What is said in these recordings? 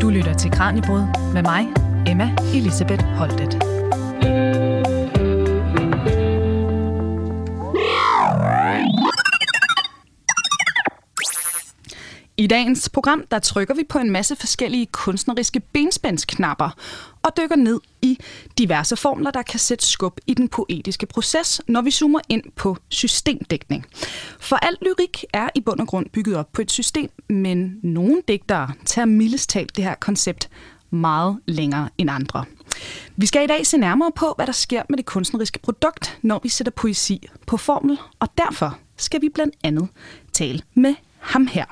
Du lytter til Kranjebrud med mig, Emma Elisabeth Holtet. I dagens program, der trykker vi på en masse forskellige kunstneriske benspændsknapper og dykker ned i diverse formler, der kan sætte skub i den poetiske proces, når vi zoomer ind på systemdækning. For al lyrik er i bund og grund bygget op på et system, men nogle digtere tager mildest talt det her koncept meget længere end andre. Vi skal i dag se nærmere på, hvad der sker med det kunstneriske produkt, når vi sætter poesi på formel, og derfor skal vi blandt andet tale med ham her.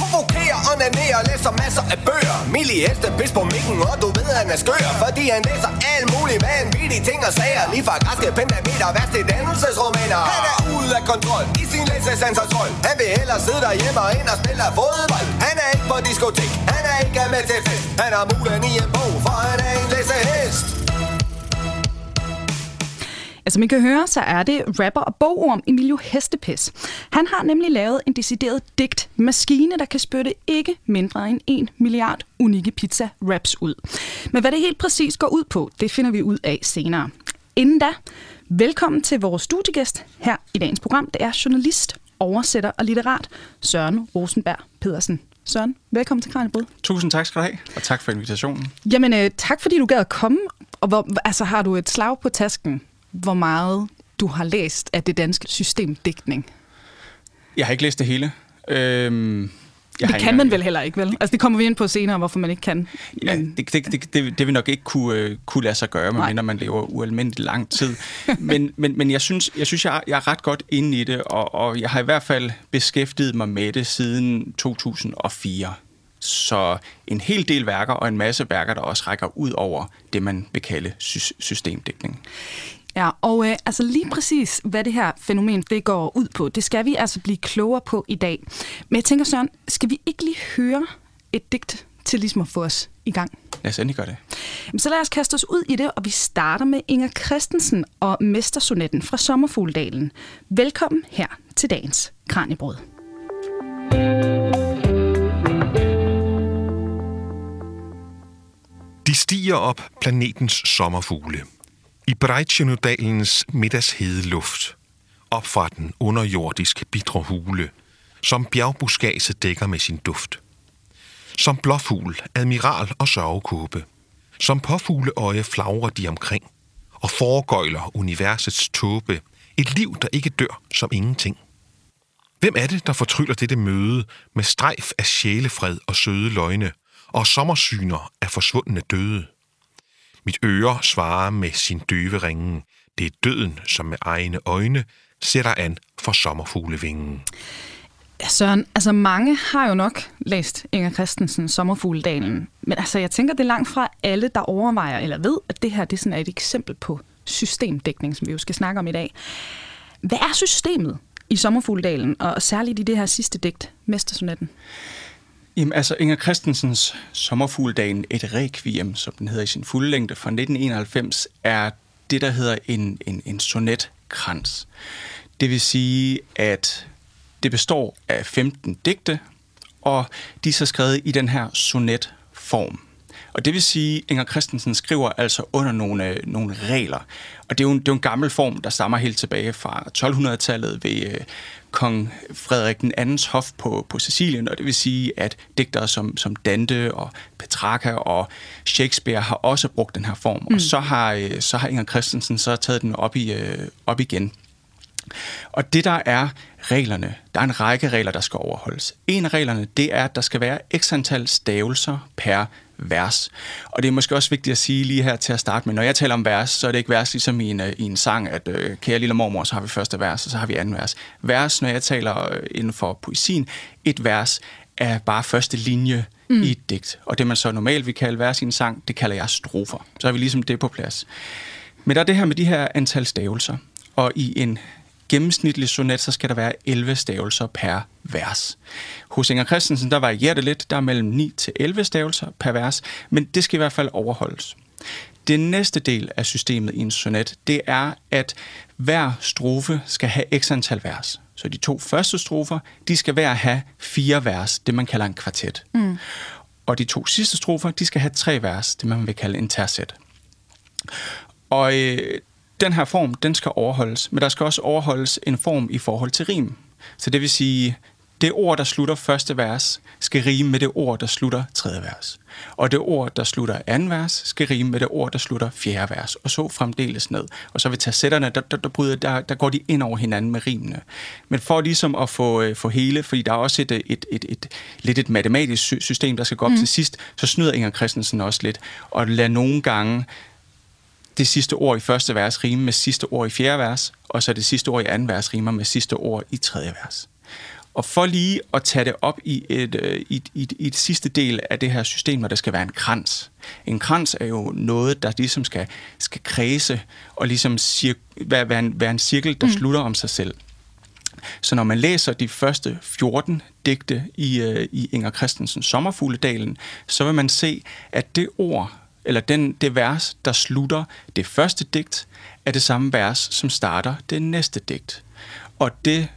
Provokerer, onanerer, læser masser af bøger. Milli heste, pis på mikken, og du ved, han er skør. Fordi han læser alt muligt vanvittige ting og sager. Lige fra græske pentameter, værst i dannelsesromaner. Han er ude af kontrol i sin læsesensortrol Han vil hellere sidde derhjemme og ind og spille fodbold. Han er ikke på diskotek, han er ikke med til fest. Han har mulen i en bog, for han er en læsehest. Altså, man kan høre, så er det rapper og bogorm Emilio Hestepes. Han har nemlig lavet en decideret digtmaskine, der kan spytte ikke mindre end 1 milliard unikke pizza-raps ud. Men hvad det helt præcis går ud på, det finder vi ud af senere. Inden da, velkommen til vores studiegæst her i dagens program. Det er journalist, oversætter og litterat Søren Rosenberg Pedersen. Søren, velkommen til Kranjebrud. Tusind tak skal du have, og tak for invitationen. Jamen, øh, tak fordi du gad at komme. Og hvor, altså, har du et slag på tasken? Hvor meget du har læst af det danske systemdækning? Jeg har ikke læst det hele. Øhm, jeg det kan man vel heller ikke, vel? Altså, det kommer vi ind på senere, hvorfor man ikke kan. Ja, men... det, det, det, det, det vil nok ikke kunne, uh, kunne lade sig gøre, medmindre man lever ualmindeligt lang tid. men, men, men jeg synes, jeg, synes jeg, jeg er ret godt inde i det, og, og jeg har i hvert fald beskæftiget mig med det siden 2004. Så en hel del værker og en masse værker, der også rækker ud over det, man vil kalde sy- systemdækning. Ja, og øh, altså lige præcis, hvad det her fænomen det går ud på, det skal vi altså blive klogere på i dag. Men jeg tænker, Søren, skal vi ikke lige høre et digt til ligesom at få os i gang? Lad os endelig gøre det. Så lad os kaste os ud i det, og vi starter med Inger Christensen og Mestersonetten fra Sommerfugldalen. Velkommen her til dagens Kranjebrød. De stiger op planetens sommerfugle – i Breitschenudalens middagshede luft, op fra den underjordiske bitre hule, som bjergbuskaget dækker med sin duft. Som blåfugl, admiral og sørgekåbe. Som påfugleøje flagrer de omkring, og foregøjler universets tåbe, et liv, der ikke dør som ingenting. Hvem er det, der fortryller dette møde med strejf af sjælefred og søde løgne, og sommersyner af forsvundne døde? Mit øre svarer med sin døve ringen. Det er døden, som med egne øjne sætter an for sommerfuglevingen. Ja, Søren, altså mange har jo nok læst Inger Christensen Sommerfugledalen, men altså jeg tænker, det er langt fra alle, der overvejer eller ved, at det her det sådan er et eksempel på systemdækning, som vi jo skal snakke om i dag. Hvad er systemet i Sommerfugledalen, og særligt i det her sidste digt, Mestersonetten? Jamen, altså Inger Christensens Sommerfugledagen, et requiem, som den hedder i sin fulde længde fra 1991, er det, der hedder en, en, en sonetkrans. Det vil sige, at det består af 15 digte, og de er så skrevet i den her sonetform. Og det vil sige, at Inger Christensen skriver altså under nogle, nogle regler. Og det er, jo en, det er jo en gammel form, der stammer helt tilbage fra 1200-tallet ved øh, kong Frederik den andens hof på, på Sicilien, og det vil sige, at digtere som, som Dante og Petrarca og Shakespeare har også brugt den her form, mm. og så har, øh, så har Inger Christensen så taget den op, i, øh, op igen. Og det der er reglerne, der er en række regler, der skal overholdes. En af reglerne, det er, at der skal være x antal stavelser per vers. Og det er måske også vigtigt at sige lige her til at starte med, når jeg taler om vers, så er det ikke vers ligesom i en, øh, i en sang, at øh, kære lille mormor, så har vi første vers, og så har vi anden vers. Vers, når jeg taler øh, inden for poesien, et vers er bare første linje mm. i et digt. Og det man så normalt vil kalde vers i en sang, det kalder jeg strofer. Så har vi ligesom det på plads. Men der er det her med de her antal stavelser. Og i en gennemsnitlig sonet, så skal der være 11 stavelser per vers. Hos Inger Christensen, der varierer det lidt. Der er mellem 9 til 11 stavelser per vers, men det skal i hvert fald overholdes. Det næste del af systemet i en sonet, det er, at hver strofe skal have x antal vers. Så de to første strofer, de skal hver have fire vers, det man kalder en kvartet. Mm. Og de to sidste strofer, de skal have tre vers, det man vil kalde en tercet. Og øh, den her form, den skal overholdes, men der skal også overholdes en form i forhold til rim. Så det vil sige, det ord, der slutter første vers, skal rime med det ord, der slutter tredje vers. Og det ord, der slutter anden vers, skal rime med det ord, der slutter fjerde vers. Og så fremdeles ned. Og så vil sætterne, der, der, der, bryder, der, der går de ind over hinanden med rimene. Men for ligesom at få, øh, få hele, fordi der er også et, et, et, et, et lidt et matematisk system, der skal gå op mm. til sidst, så snyder Inger Christensen også lidt. Og lader nogle gange det sidste ord i første vers rime med sidste ord i fjerde vers, og så det sidste ord i anden vers rimer med sidste ord i tredje vers. Og for lige at tage det op i et, øh, i, i, i et sidste del af det her system, hvor der skal være en krans. En krans er jo noget, der ligesom skal, skal kredse og ligesom cir- være, være, en, være en cirkel, der mm. slutter om sig selv. Så når man læser de første 14 digte i, uh, i Inger Christensens Sommerfugledalen, så vil man se, at det ord, eller den, det vers, der slutter det første digt, er det samme vers, som starter det næste digt. Og det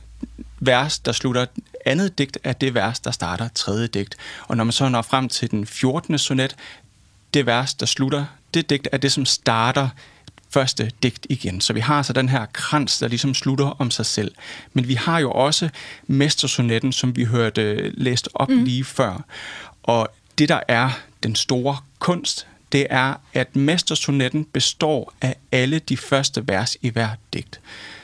vers, der slutter andet digt, er det vers, der starter tredje digt. Og når man så når frem til den 14. sonet, det vers, der slutter det digt, er det, som starter første digt igen. Så vi har altså den her krans, der ligesom slutter om sig selv. Men vi har jo også mestersonetten, som vi hørte læst op mm. lige før. Og det, der er den store kunst, det er, at mestersonetten består af alle de første vers i hver digt.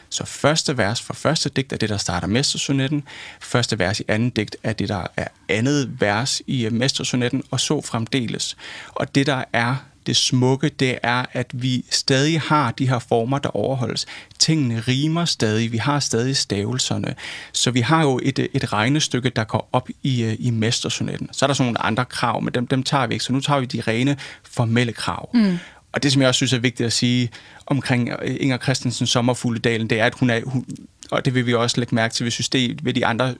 Så første vers for første digt er det, der starter mestersonetten. Første vers i anden digt er det, der er andet vers i mestersonetten, og så fremdeles. Og det, der er det smukke, det er, at vi stadig har de her former, der overholdes. Tingene rimer stadig, vi har stadig stavelserne. Så vi har jo et, et regnestykke, der går op i, øh, i mestersonetten. Så er der sådan nogle andre krav, men dem, dem tager vi ikke. Så nu tager vi de rene formelle krav. Mm. Og det, som jeg også synes er vigtigt at sige omkring Inger Christensen Sommerfugledalen, det er, at hun er, hun, og det vil vi også lægge mærke til ved, system, ved de andre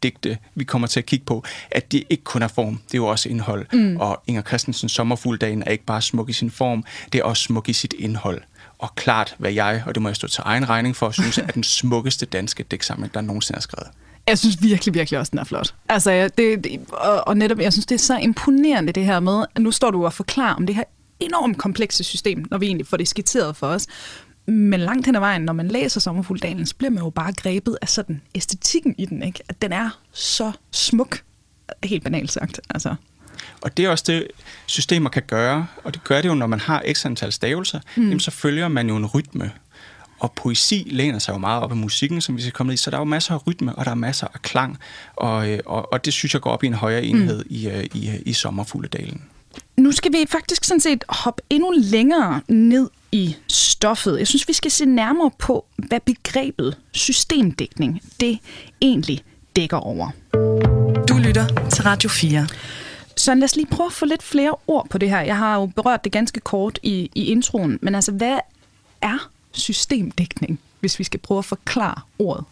systemdigte, vi kommer til at kigge på, at det ikke kun er form, det er jo også indhold. Mm. Og Inger Christensens Sommerfugledalen er ikke bare smuk i sin form, det er også smuk i sit indhold. Og klart, hvad jeg, og det må jeg stå til egen regning for, synes er den smukkeste danske digtsamling, der nogensinde er skrevet. Jeg synes virkelig, virkelig også, den er flot. Altså, det, det, og, og netop, jeg synes, det er så imponerende, det her med, at nu står du og forklarer om det her enormt komplekse system, når vi egentlig får det skitseret for os. Men langt hen ad vejen, når man læser Sommerfugldalen, så bliver man jo bare grebet af sådan æstetikken i den, ikke? At den er så smuk, helt banalt sagt. Altså. Og det er også det, systemer kan gøre, og det gør det jo, når man har x antal stavelser, mm. jamen, så følger man jo en rytme. Og poesi læner sig jo meget op af musikken, som vi skal komme ned i, så der er jo masser af rytme, og der er masser af klang, og, øh, og, og det synes jeg går op i en højere enhed mm. i, øh, i, i Sommerfugledalen. Nu skal vi faktisk sådan set hoppe endnu længere ned i stoffet. Jeg synes, vi skal se nærmere på, hvad begrebet systemdækning det egentlig dækker over. Du lytter til Radio 4. Så lad os lige prøve at få lidt flere ord på det her. Jeg har jo berørt det ganske kort i, i introen, men altså, hvad er systemdækning, hvis vi skal prøve at forklare ordet?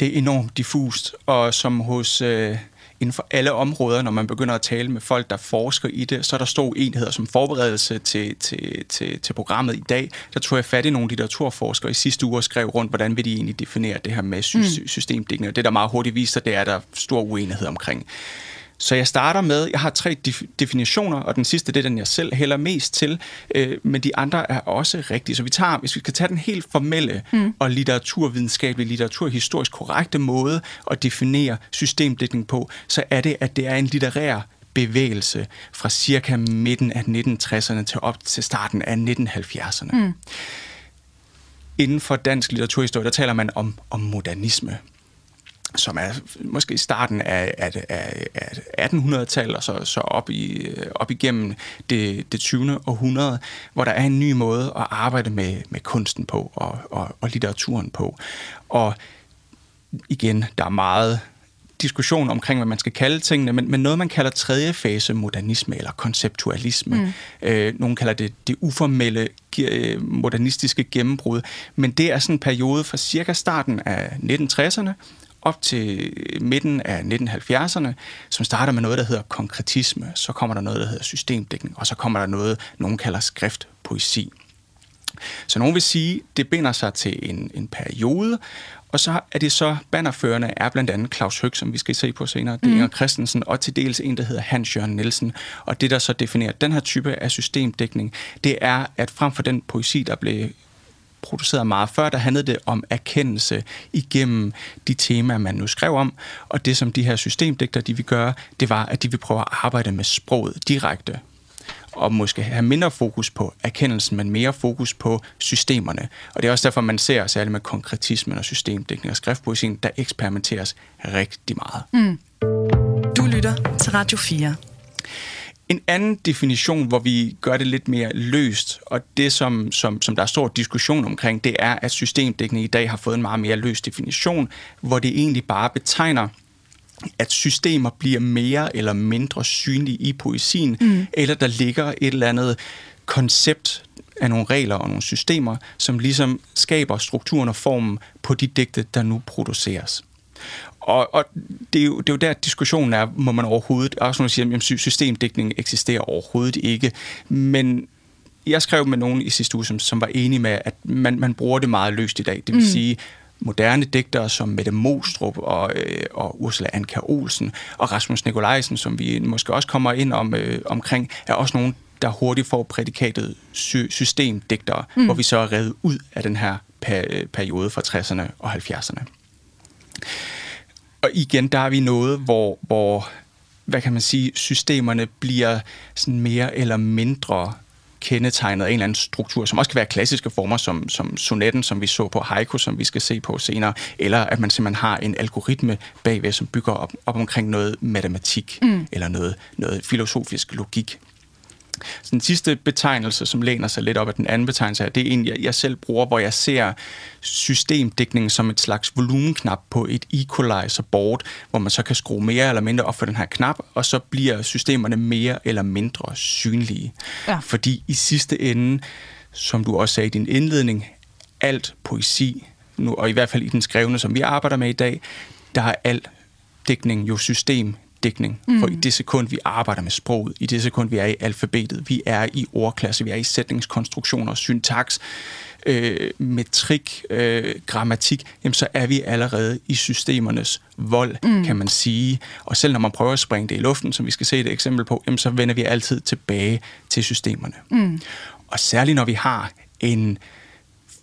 Det er enormt diffust, og som hos øh, inden for alle områder, når man begynder at tale med folk, der forsker i det, så er der stor enheder som forberedelse til, til, til, til programmet i dag. Der tog jeg fat i nogle litteraturforskere i sidste uge og skrev rundt, hvordan vil de egentlig definere det her med sy- mm. systemdækning. Og det, der meget hurtigt viser, det er, at der er stor uenighed omkring. Så jeg starter med, jeg har tre definitioner, og den sidste, det er den, jeg selv hælder mest til, øh, men de andre er også rigtige. Så vi tager, hvis vi skal tage den helt formelle mm. og litteraturvidenskabelige, litteraturhistorisk korrekte måde at definere systemdækning på, så er det, at det er en litterær bevægelse fra cirka midten af 1960'erne til op til starten af 1970'erne. Mm. Inden for dansk litteraturhistorie, der taler man om, om modernisme som er måske starten af, af, af, af 1800-tallet og så, så op, i, op igennem det, det 20. århundrede, hvor der er en ny måde at arbejde med, med kunsten på og, og, og litteraturen på. Og igen, der er meget diskussion omkring, hvad man skal kalde tingene, men, men noget, man kalder tredje fase modernisme eller konceptualisme. Mm. Øh, nogle kalder det det uformelle øh, modernistiske gennembrud, men det er sådan en periode fra cirka starten af 1960'erne op til midten af 1970'erne, som starter med noget, der hedder konkretisme, så kommer der noget, der hedder systemdækning, og så kommer der noget, nogen kalder skriftpoesi. Så nogen vil sige, det binder sig til en, en periode, Og så er det så, bannerførende er blandt andet Claus Høg, som vi skal se på senere, det er Inger Christensen, og til dels en, der hedder Hans Jørgen Nielsen. Og det, der så definerer den her type af systemdækning, det er, at frem for den poesi, der blev produceret meget før, der handlede det om erkendelse igennem de temaer, man nu skrev om. Og det, som de her systemdigter, de vil gøre, det var, at de vil prøve at arbejde med sproget direkte og måske have mindre fokus på erkendelsen, men mere fokus på systemerne. Og det er også derfor, man ser særligt med konkretismen og systemdækning og skriftpoesien, der eksperimenteres rigtig meget. Mm. Du lytter til Radio 4. En anden definition, hvor vi gør det lidt mere løst, og det som, som, som der er stor diskussion omkring, det er, at systemdækning i dag har fået en meget mere løs definition, hvor det egentlig bare betegner, at systemer bliver mere eller mindre synlige i poesien, mm. eller der ligger et eller andet koncept af nogle regler og nogle systemer, som ligesom skaber strukturen og formen på de digte, der nu produceres. Og, og det, er jo, det er jo der, diskussionen er, må man overhovedet, også når siger, at systemdækning eksisterer overhovedet ikke, men jeg skrev med nogen i sidste uge, som, som var enige med, at man, man bruger det meget løst i dag. Det vil mm. sige, moderne digtere som Mette Mostrup og, øh, og Ursula Anker Olsen og Rasmus Nikolajsen, som vi måske også kommer ind om, øh, omkring, er også nogle, der hurtigt får prædikatet sy- systemdigtere, mm. hvor vi så er reddet ud af den her per- periode fra 60'erne og 70'erne. Og igen, der er vi noget, hvor, hvor hvad kan man sige, systemerne bliver sådan mere eller mindre kendetegnet af en eller anden struktur, som også kan være klassiske former, som, som sonetten, som vi så på haiku, som vi skal se på senere, eller at man simpelthen har en algoritme bagved, som bygger op, op omkring noget matematik, mm. eller noget, noget filosofisk logik. Så den sidste betegnelse, som læner sig lidt op af den anden betegnelse, det er en, jeg, jeg selv bruger, hvor jeg ser systemdækningen som et slags volumenknap på et equalizer board, hvor man så kan skrue mere eller mindre op for den her knap, og så bliver systemerne mere eller mindre synlige. Ja. Fordi i sidste ende, som du også sagde i din indledning, alt poesi, nu, og i hvert fald i den skrevne, som vi arbejder med i dag, der er al dækning jo system dækning. Mm. For i det sekund, vi arbejder med sproget, i det sekund, vi er i alfabetet, vi er i ordklasse, vi er i sætningskonstruktioner, syntaks, øh, metrik, øh, grammatik, jamen så er vi allerede i systemernes vold, mm. kan man sige. Og selv når man prøver at springe det i luften, som vi skal se et eksempel på, jamen så vender vi altid tilbage til systemerne. Mm. Og særligt når vi har en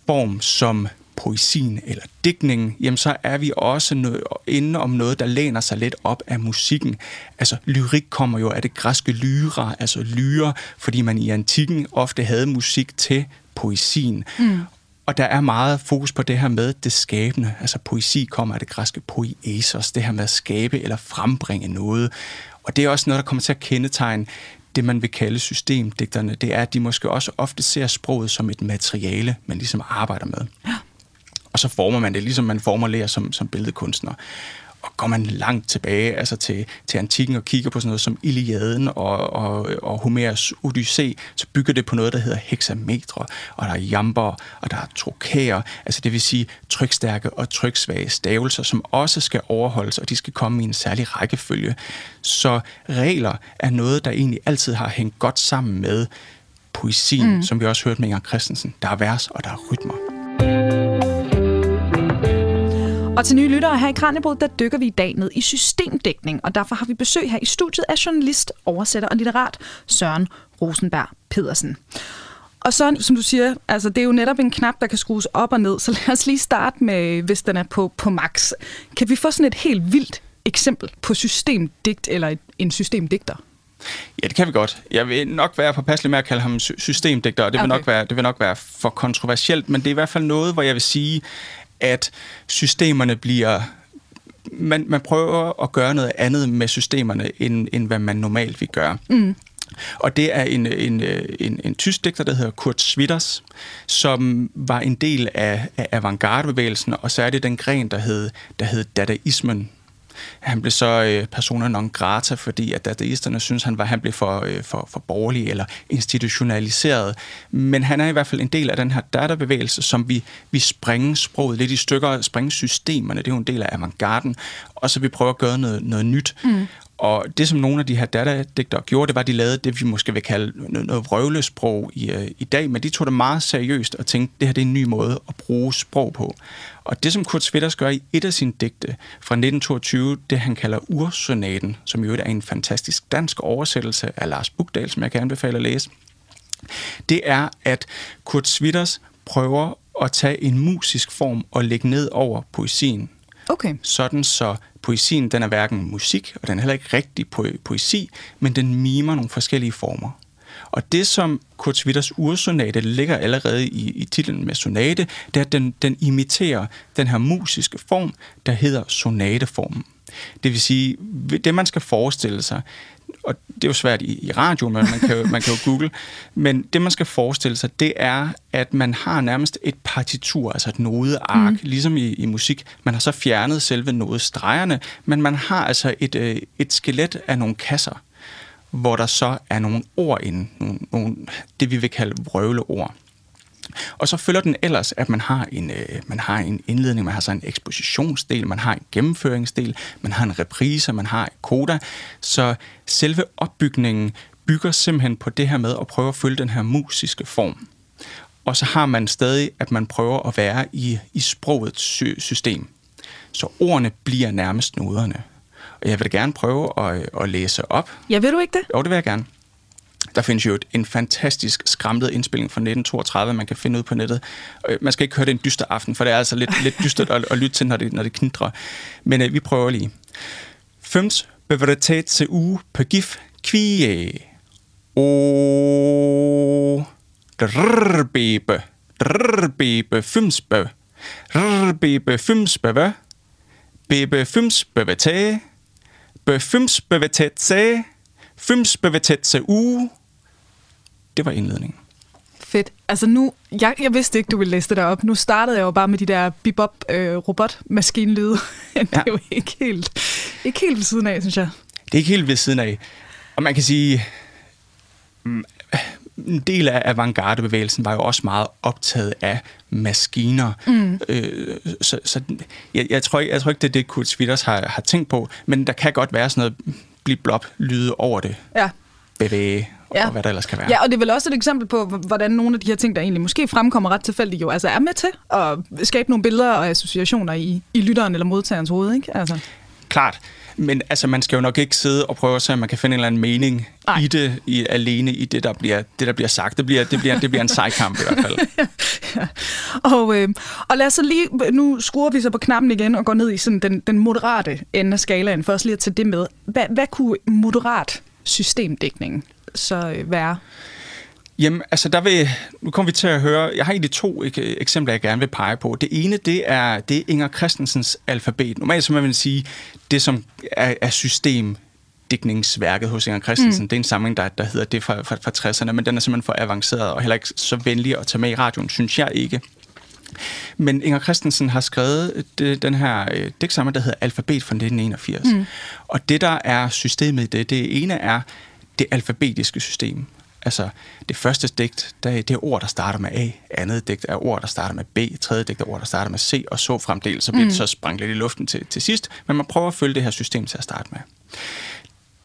form som poesien eller digtningen, jamen så er vi også noget, inde om noget, der læner sig lidt op af musikken. Altså, lyrik kommer jo af det græske lyra, altså lyre, fordi man i antikken ofte havde musik til poesien. Mm. Og der er meget fokus på det her med det skabende. Altså poesi kommer af det græske poiesos, det her med at skabe eller frembringe noget. Og det er også noget, der kommer til at kendetegne det, man vil kalde systemdigterne. Det er, at de måske også ofte ser sproget som et materiale, man ligesom arbejder med. Ja og så former man det, ligesom man formulerer som, som billedkunstner. Og går man langt tilbage altså til, til antikken og kigger på sådan noget som Iliaden og, og, og Homers Odyssé, så bygger det på noget, der hedder hexametre, og der er jamber, og der er trokærer, altså det vil sige trykstærke og tryksvage stavelser, som også skal overholdes, og de skal komme i en særlig rækkefølge. Så regler er noget, der egentlig altid har hængt godt sammen med poesien, mm. som vi også hørte med Inger Christensen. Der er vers, og der er rytmer. Og til nye lyttere her i Kranjebrud, der dykker vi i dag ned i systemdækning, og derfor har vi besøg her i studiet af journalist, oversætter og litterat Søren Rosenberg Pedersen. Og så, som du siger, altså, det er jo netop en knap, der kan skrues op og ned, så lad os lige starte med, hvis den er på, på max. Kan vi få sådan et helt vildt eksempel på systemdigt eller en systemdigter? Ja, det kan vi godt. Jeg vil nok være påpasselig med at kalde ham systemdigter, og det, okay. vil nok være, det vil nok være for kontroversielt, men det er i hvert fald noget, hvor jeg vil sige, at systemerne bliver man, man prøver at gøre noget andet med systemerne, end, end hvad man normalt vil gøre. Mm. Og det er en, en, en, en tysk digter, der hedder Kurt Schwitters, som var en del af, af avantgardebevægelsen, og særligt den gren, der hed, der hed dadaismen, han blev så øh, persona non grata, fordi at dadaisterne synes, han var han blev for, øh, for, for borgerlig eller institutionaliseret. Men han er i hvert fald en del af den her databevægelse, som vi, vi springer sproget lidt i stykker, springer systemerne, det er jo en del af avantgarden, og så vi prøver at gøre noget, noget nyt. Mm. Og det, som nogle af de her datadigtere gjorde, det var, at de lavede det, vi måske vil kalde noget, noget vrøvlesprog i, uh, i dag, men de tog det meget seriøst og tænkte, det her det er en ny måde at bruge sprog på. Og det, som Kurt Switters gør i et af sine digte fra 1922, det han kalder Ursonaten, som jo er en fantastisk dansk oversættelse af Lars Bugdal, som jeg kan anbefale at læse, det er, at Kurt Switters prøver at tage en musisk form og lægge ned over poesien. Okay. Sådan så poesien, den er hverken musik, og den er heller ikke rigtig po- poesi, men den mimer nogle forskellige former. Og det, som Kurt Switters ursonate ligger allerede i, i titlen med sonate, det er, at den, den imiterer den her musiske form, der hedder sonateformen. Det vil sige, det man skal forestille sig, og det er jo svært i, i radio, men man kan, jo, man kan jo google, men det man skal forestille sig, det er, at man har nærmest et partitur, altså et nodeark, mm. ligesom i, i musik. Man har så fjernet selve nodestregerne, men man har altså et, øh, et skelet af nogle kasser, hvor der så er nogle ord inde, nogle, nogle, det vi vil kalde vrøvleord. Og så følger den ellers, at man har en, øh, man har en indledning, man har så en ekspositionsdel, man har en gennemføringsdel, man har en reprise, man har en koda. Så selve opbygningen bygger simpelthen på det her med at prøve at følge den her musiske form. Og så har man stadig, at man prøver at være i, i sprogets sy- system. Så ordene bliver nærmest noderne. Og jeg vil da gerne prøve at, at læse op. Ja, vil du ikke det? Jo, det vil jeg gerne. Der findes jo et, en fantastisk skræmtet indspilling fra 1932, man kan finde ud på nettet. Man skal ikke høre det en dyster aften, for det er altså lidt, lidt dystert at, at lytte til, når det, når det knitrer. Men øh, vi prøver lige. Fems bevrtet til uge på gif kvie. O drrbebe. Drrbebe fymsbe. Drrbebe fymsbe. Bebe fymsbe vete. Befymsbe vetetse. Fymsbe vetetse uge. Det var indledningen. Fedt. Altså nu, jeg, jeg vidste ikke, du ville læse det der op. Nu startede jeg jo bare med de der bebop øh, robot-maskinlyde. det er Ja. jo ikke helt, ikke helt ved siden af, synes jeg. Det er ikke helt ved siden af. Og man kan sige, mm, en del af avantgardebevægelsen var jo også meget optaget af maskiner. Mm. Øh, så så jeg, jeg, tror ikke, jeg tror ikke, det er det, Kurt Switters har, har tænkt på, men der kan godt være sådan noget blip-blop lyde over det. Ja. Bevæge Ja. og hvad der ellers kan være. Ja, og det er vel også et eksempel på, hvordan nogle af de her ting, der egentlig måske fremkommer ret tilfældigt, jo altså er med til at skabe nogle billeder og associationer i, i lytteren eller modtagerens hoved, ikke? Altså. Klart. Men altså, man skal jo nok ikke sidde og prøve at se, om man kan finde en eller anden mening Nej. i det, i, alene i det der, bliver, det, der bliver sagt. Det bliver, det bliver, det bliver en sejkamp i hvert fald. Og, øh, og lad os så lige, nu skruer vi så på knappen igen og går ned i sådan den, den moderate ende af skalaen, for også lige at tage det med. Hvad, hvad kunne moderat systemdækning så øh, være? Jamen, altså der vil, nu kommer vi til at høre, jeg har egentlig to ek- eksempler, jeg gerne vil pege på. Det ene, det er, det er Inger Christensens alfabet. Normalt så man vil sige, det som er, er systemdækningsværket hos Inger Christensen, mm. det er en samling, der, der hedder det fra, fra, fra 60'erne, men den er simpelthen for avanceret og heller ikke så venlig at tage med i radioen, synes jeg ikke. Men Inger Christensen har skrevet det, den her øh, digtsamling, der hedder Alfabet fra 1981. Mm. Og det, der er systemet i det, det ene er det alfabetiske system. Altså, det første digt, der, det er ord, der starter med A. Andet digt er ord, der starter med B. Tredje digt er ord, der starter med C. Og så fremdeles, så bliver mm. det så sprængt lidt i luften til, til sidst. Men man prøver at følge det her system til at starte med.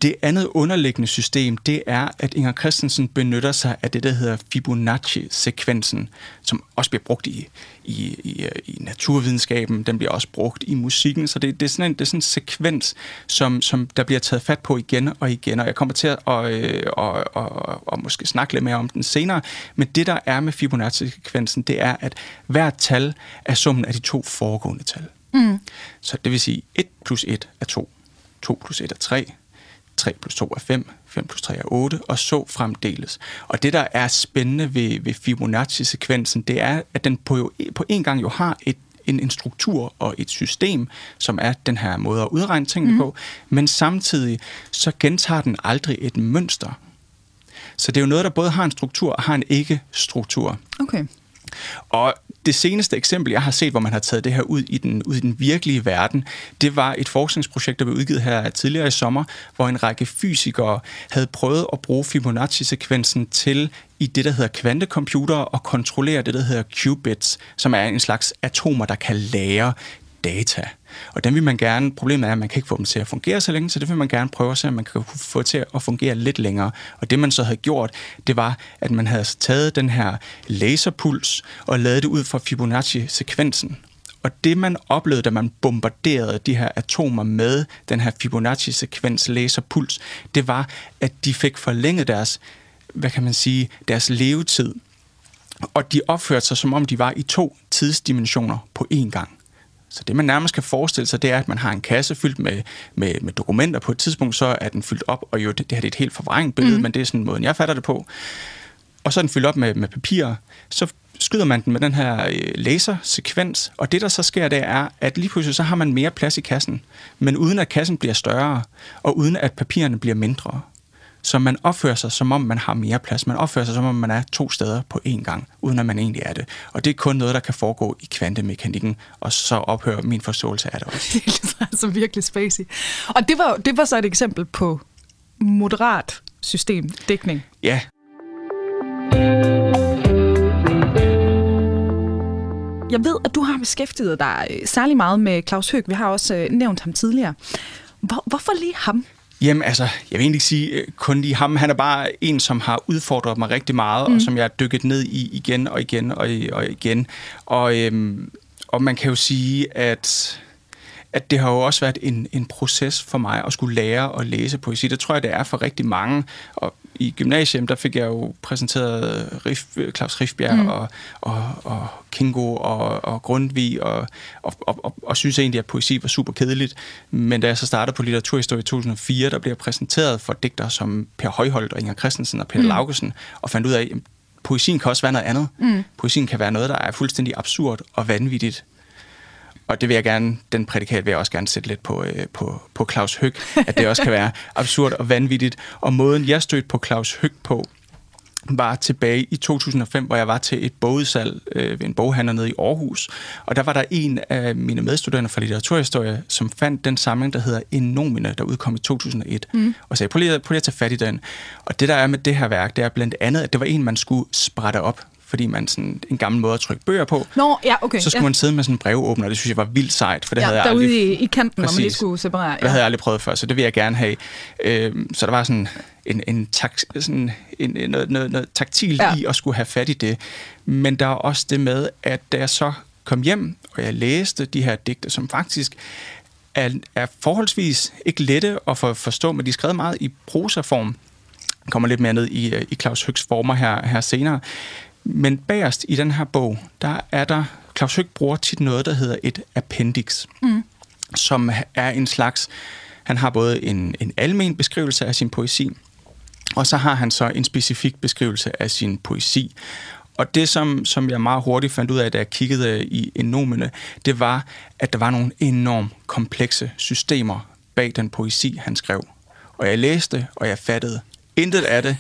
Det andet underliggende system, det er, at Inger Christensen benytter sig af det, der hedder Fibonacci-sekvensen, som også bliver brugt i, i, i, i naturvidenskaben, den bliver også brugt i musikken, så det, det, er, sådan en, det er sådan en sekvens, som, som der bliver taget fat på igen og igen, og jeg kommer til at og, og, og, og måske snakke lidt mere om den senere, men det, der er med Fibonacci-sekvensen, det er, at hvert tal er summen af de to foregående tal. Mm. Så det vil sige, 1 plus 1 er 2, 2 plus 1 er 3, 3 plus 2 er 5, 5 plus 3 er 8, og så fremdeles. Og det, der er spændende ved, ved Fibonacci-sekvensen, det er, at den på, på en gang jo har et en, en struktur og et system, som er den her måde at udregne tingene mm. på, men samtidig så gentager den aldrig et mønster. Så det er jo noget, der både har en struktur og har en ikke-struktur. Okay. Og det seneste eksempel, jeg har set, hvor man har taget det her ud i den, ud i den virkelige verden, det var et forskningsprojekt, der blev udgivet her tidligere i sommer, hvor en række fysikere havde prøvet at bruge Fibonacci-sekvensen til i det, der hedder kvantecomputere, og kontrollere det, der hedder qubits, som er en slags atomer, der kan lære data. Og den vil man gerne, problemet er, at man kan ikke få dem til at fungere så længe, så det vil man gerne prøve at se, om man kan få til at fungere lidt længere. Og det man så havde gjort, det var, at man havde taget den her laserpuls og lavet det ud fra Fibonacci-sekvensen. Og det man oplevede, da man bombarderede de her atomer med den her Fibonacci-sekvens laserpuls, det var, at de fik forlænget deres, hvad kan man sige, deres levetid. Og de opførte sig, som om de var i to tidsdimensioner på én gang. Så det, man nærmest kan forestille sig, det er, at man har en kasse fyldt med, med, med dokumenter. På et tidspunkt, så er den fyldt op, og jo, det, det her det er et helt forvrængt billede, mm. men det er sådan måden, jeg fatter det på. Og så er den fyldt op med, med papir. Så skyder man den med den her øh, lasersekvens, og det, der så sker, det er, at lige pludselig så har man mere plads i kassen, men uden at kassen bliver større, og uden at papirerne bliver mindre. Så man opfører sig, som om man har mere plads. Man opfører sig, som om man er to steder på én gang, uden at man egentlig er det. Og det er kun noget, der kan foregå i kvantemekanikken, og så ophører min forståelse af det også. Det er altså virkelig spacey. Og det var, det var så et eksempel på moderat systemdækning. Ja. Jeg ved, at du har beskæftiget dig øh, særlig meget med Claus Høg. Vi har også øh, nævnt ham tidligere. Hvor, hvorfor lige ham? Jamen altså, jeg vil egentlig sige øh, kun lige ham. Han er bare en, som har udfordret mig rigtig meget, mm. og som jeg har dykket ned i igen og igen og, og igen. Og, øhm, og man kan jo sige, at at det har jo også været en, en proces for mig at skulle lære at læse poesi. Det tror jeg, det er for rigtig mange. Og i gymnasiet, der fik jeg jo præsenteret Rif, Claus Rifbjerg mm. og, og, og Kingo og, og Grundtvig, og, og, og, og, og synes egentlig, at poesi var super kedeligt. Men da jeg så startede på litteraturhistorie i 2004, der blev jeg præsenteret for digtere som Per Højholdt og Inger Christensen og Peter mm. Laugesen, og fandt ud af, at poesien kan også være noget andet. Mm. Poesien kan være noget, der er fuldstændig absurd og vanvittigt og det vil jeg gerne, den prædikat vil jeg også gerne sætte lidt på, øh, på, på Claus Høg, at det også kan være absurd og vanvittigt. Og måden, jeg stødte på Claus Høg på, var tilbage i 2005, hvor jeg var til et bogudsalg øh, ved en boghandler nede i Aarhus. Og der var der en af mine medstuderende fra litteraturhistorie, som fandt den samling, der hedder Enomine, der udkom i 2001, mm. og sagde, prøv lige, prøv lige at tage fat i den. Og det der er med det her værk, det er blandt andet, at det var en, man skulle sprætte op fordi man sådan en gammel måde at trykke bøger på. Nå, ja, okay. Så skulle ja. man sidde med sådan en brevåbner, det synes jeg var vildt sejt, for det ja, havde jeg derude aldrig... i, i kanten, præcis, hvor man lige skulle separere. Ja. Det havde jeg aldrig prøvet før, så det vil jeg gerne have. Øh, så der var sådan en, en, tak, sådan en, en noget, noget, noget taktilt ja. i at skulle have fat i det. Men der er også det med, at da jeg så kom hjem, og jeg læste de her digte, som faktisk er, er forholdsvis ikke lette at for, forstå, men de er skrevet meget i prosaform, kommer lidt mere ned i, i Claus Høgs former her, her senere. Men bagerst i den her bog, der er der, Claus Høg bruger tit noget, der hedder et appendix, mm. som er en slags, han har både en, en almen beskrivelse af sin poesi, og så har han så en specifik beskrivelse af sin poesi. Og det, som, som jeg meget hurtigt fandt ud af, da jeg kiggede i enomene, det var, at der var nogle enormt komplekse systemer bag den poesi, han skrev. Og jeg læste, og jeg fattede intet af det.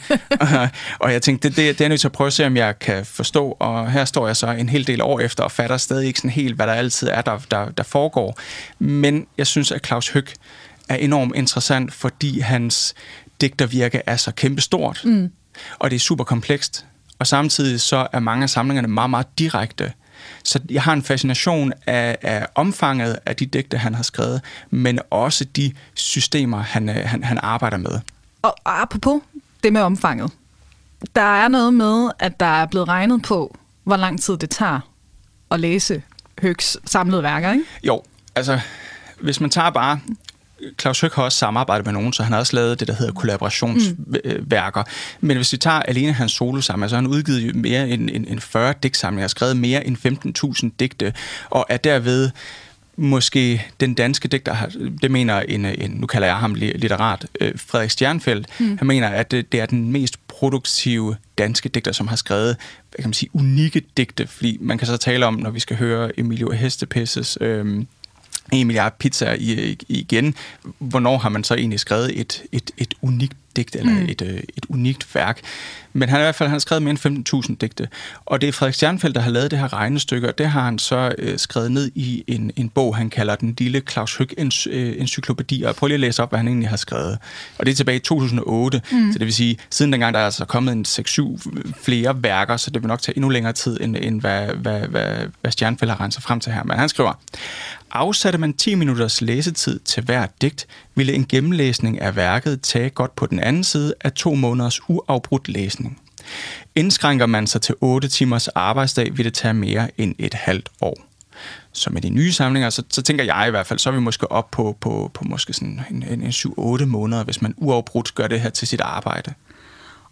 og jeg tænkte, det, det, det er nødt til at prøve at se, om jeg kan forstå. Og her står jeg så en hel del år efter og fatter stadig ikke sådan helt, hvad der altid er, der, der, der foregår. Men jeg synes, at Claus Høg er enormt interessant, fordi hans digtervirke er så kæmpestort. Mm. Og det er super komplekst. Og samtidig så er mange af samlingerne meget, meget direkte. Så jeg har en fascination af, af omfanget af de digte, han har skrevet, men også de systemer, han, han, han arbejder med. Og apropos det med omfanget. Der er noget med, at der er blevet regnet på, hvor lang tid det tager at læse Høgs samlede værker, ikke? Jo, altså, hvis man tager bare... Claus Høg har også samarbejdet med nogen, så han har også lavet det, der hedder kollaborationsværker. Mm. Men hvis vi tager alene hans solosamling, så har han udgivet mere end, end, end 40 digtsamlinger, skrevet mere end 15.000 digte, og er derved måske den danske digter, det mener en, en nu kalder jeg ham litterat, øh, Frederik Stjernfeldt, mm. han mener, at det, det er den mest produktive danske digter, som har skrevet, hvad kan man sige, unikke digte, fordi man kan så tale om, når vi skal høre Emilio Hestepisses øh, en milliard pizza i, igen. Hvornår har man så egentlig skrevet et, et, et unikt digt, eller mm. et, øh, et unikt værk? Men han i hvert fald han har skrevet mere end 15.000 digte. Og det er Frederik Stjernfeldt, der har lavet det her regnestykke, og det har han så øh, skrevet ned i en, en bog, han kalder Den Lille Claus Høg øh, Encyklopædi. Og prøv lige at læse op, hvad han egentlig har skrevet. Og det er tilbage i 2008, mm. så det vil sige, siden dengang der er altså kommet en 6-7 flere værker, så det vil nok tage endnu længere tid, end, end hvad, hvad, hvad, hvad Stjernfeldt har renset frem til her. Men han skriver, afsatte man 10 minutters læsetid til hver digt, ville en gennemlæsning af værket tage godt på den anden side af to måneders uafbrudt læsning. Indskrænker man sig til 8 timers arbejdsdag, vil det tage mere end et halvt år. Så med de nye samlinger, så, så tænker jeg i hvert fald, så er vi måske op på, på, på måske sådan en, en, en 7-8 måneder, hvis man uafbrudt gør det her til sit arbejde.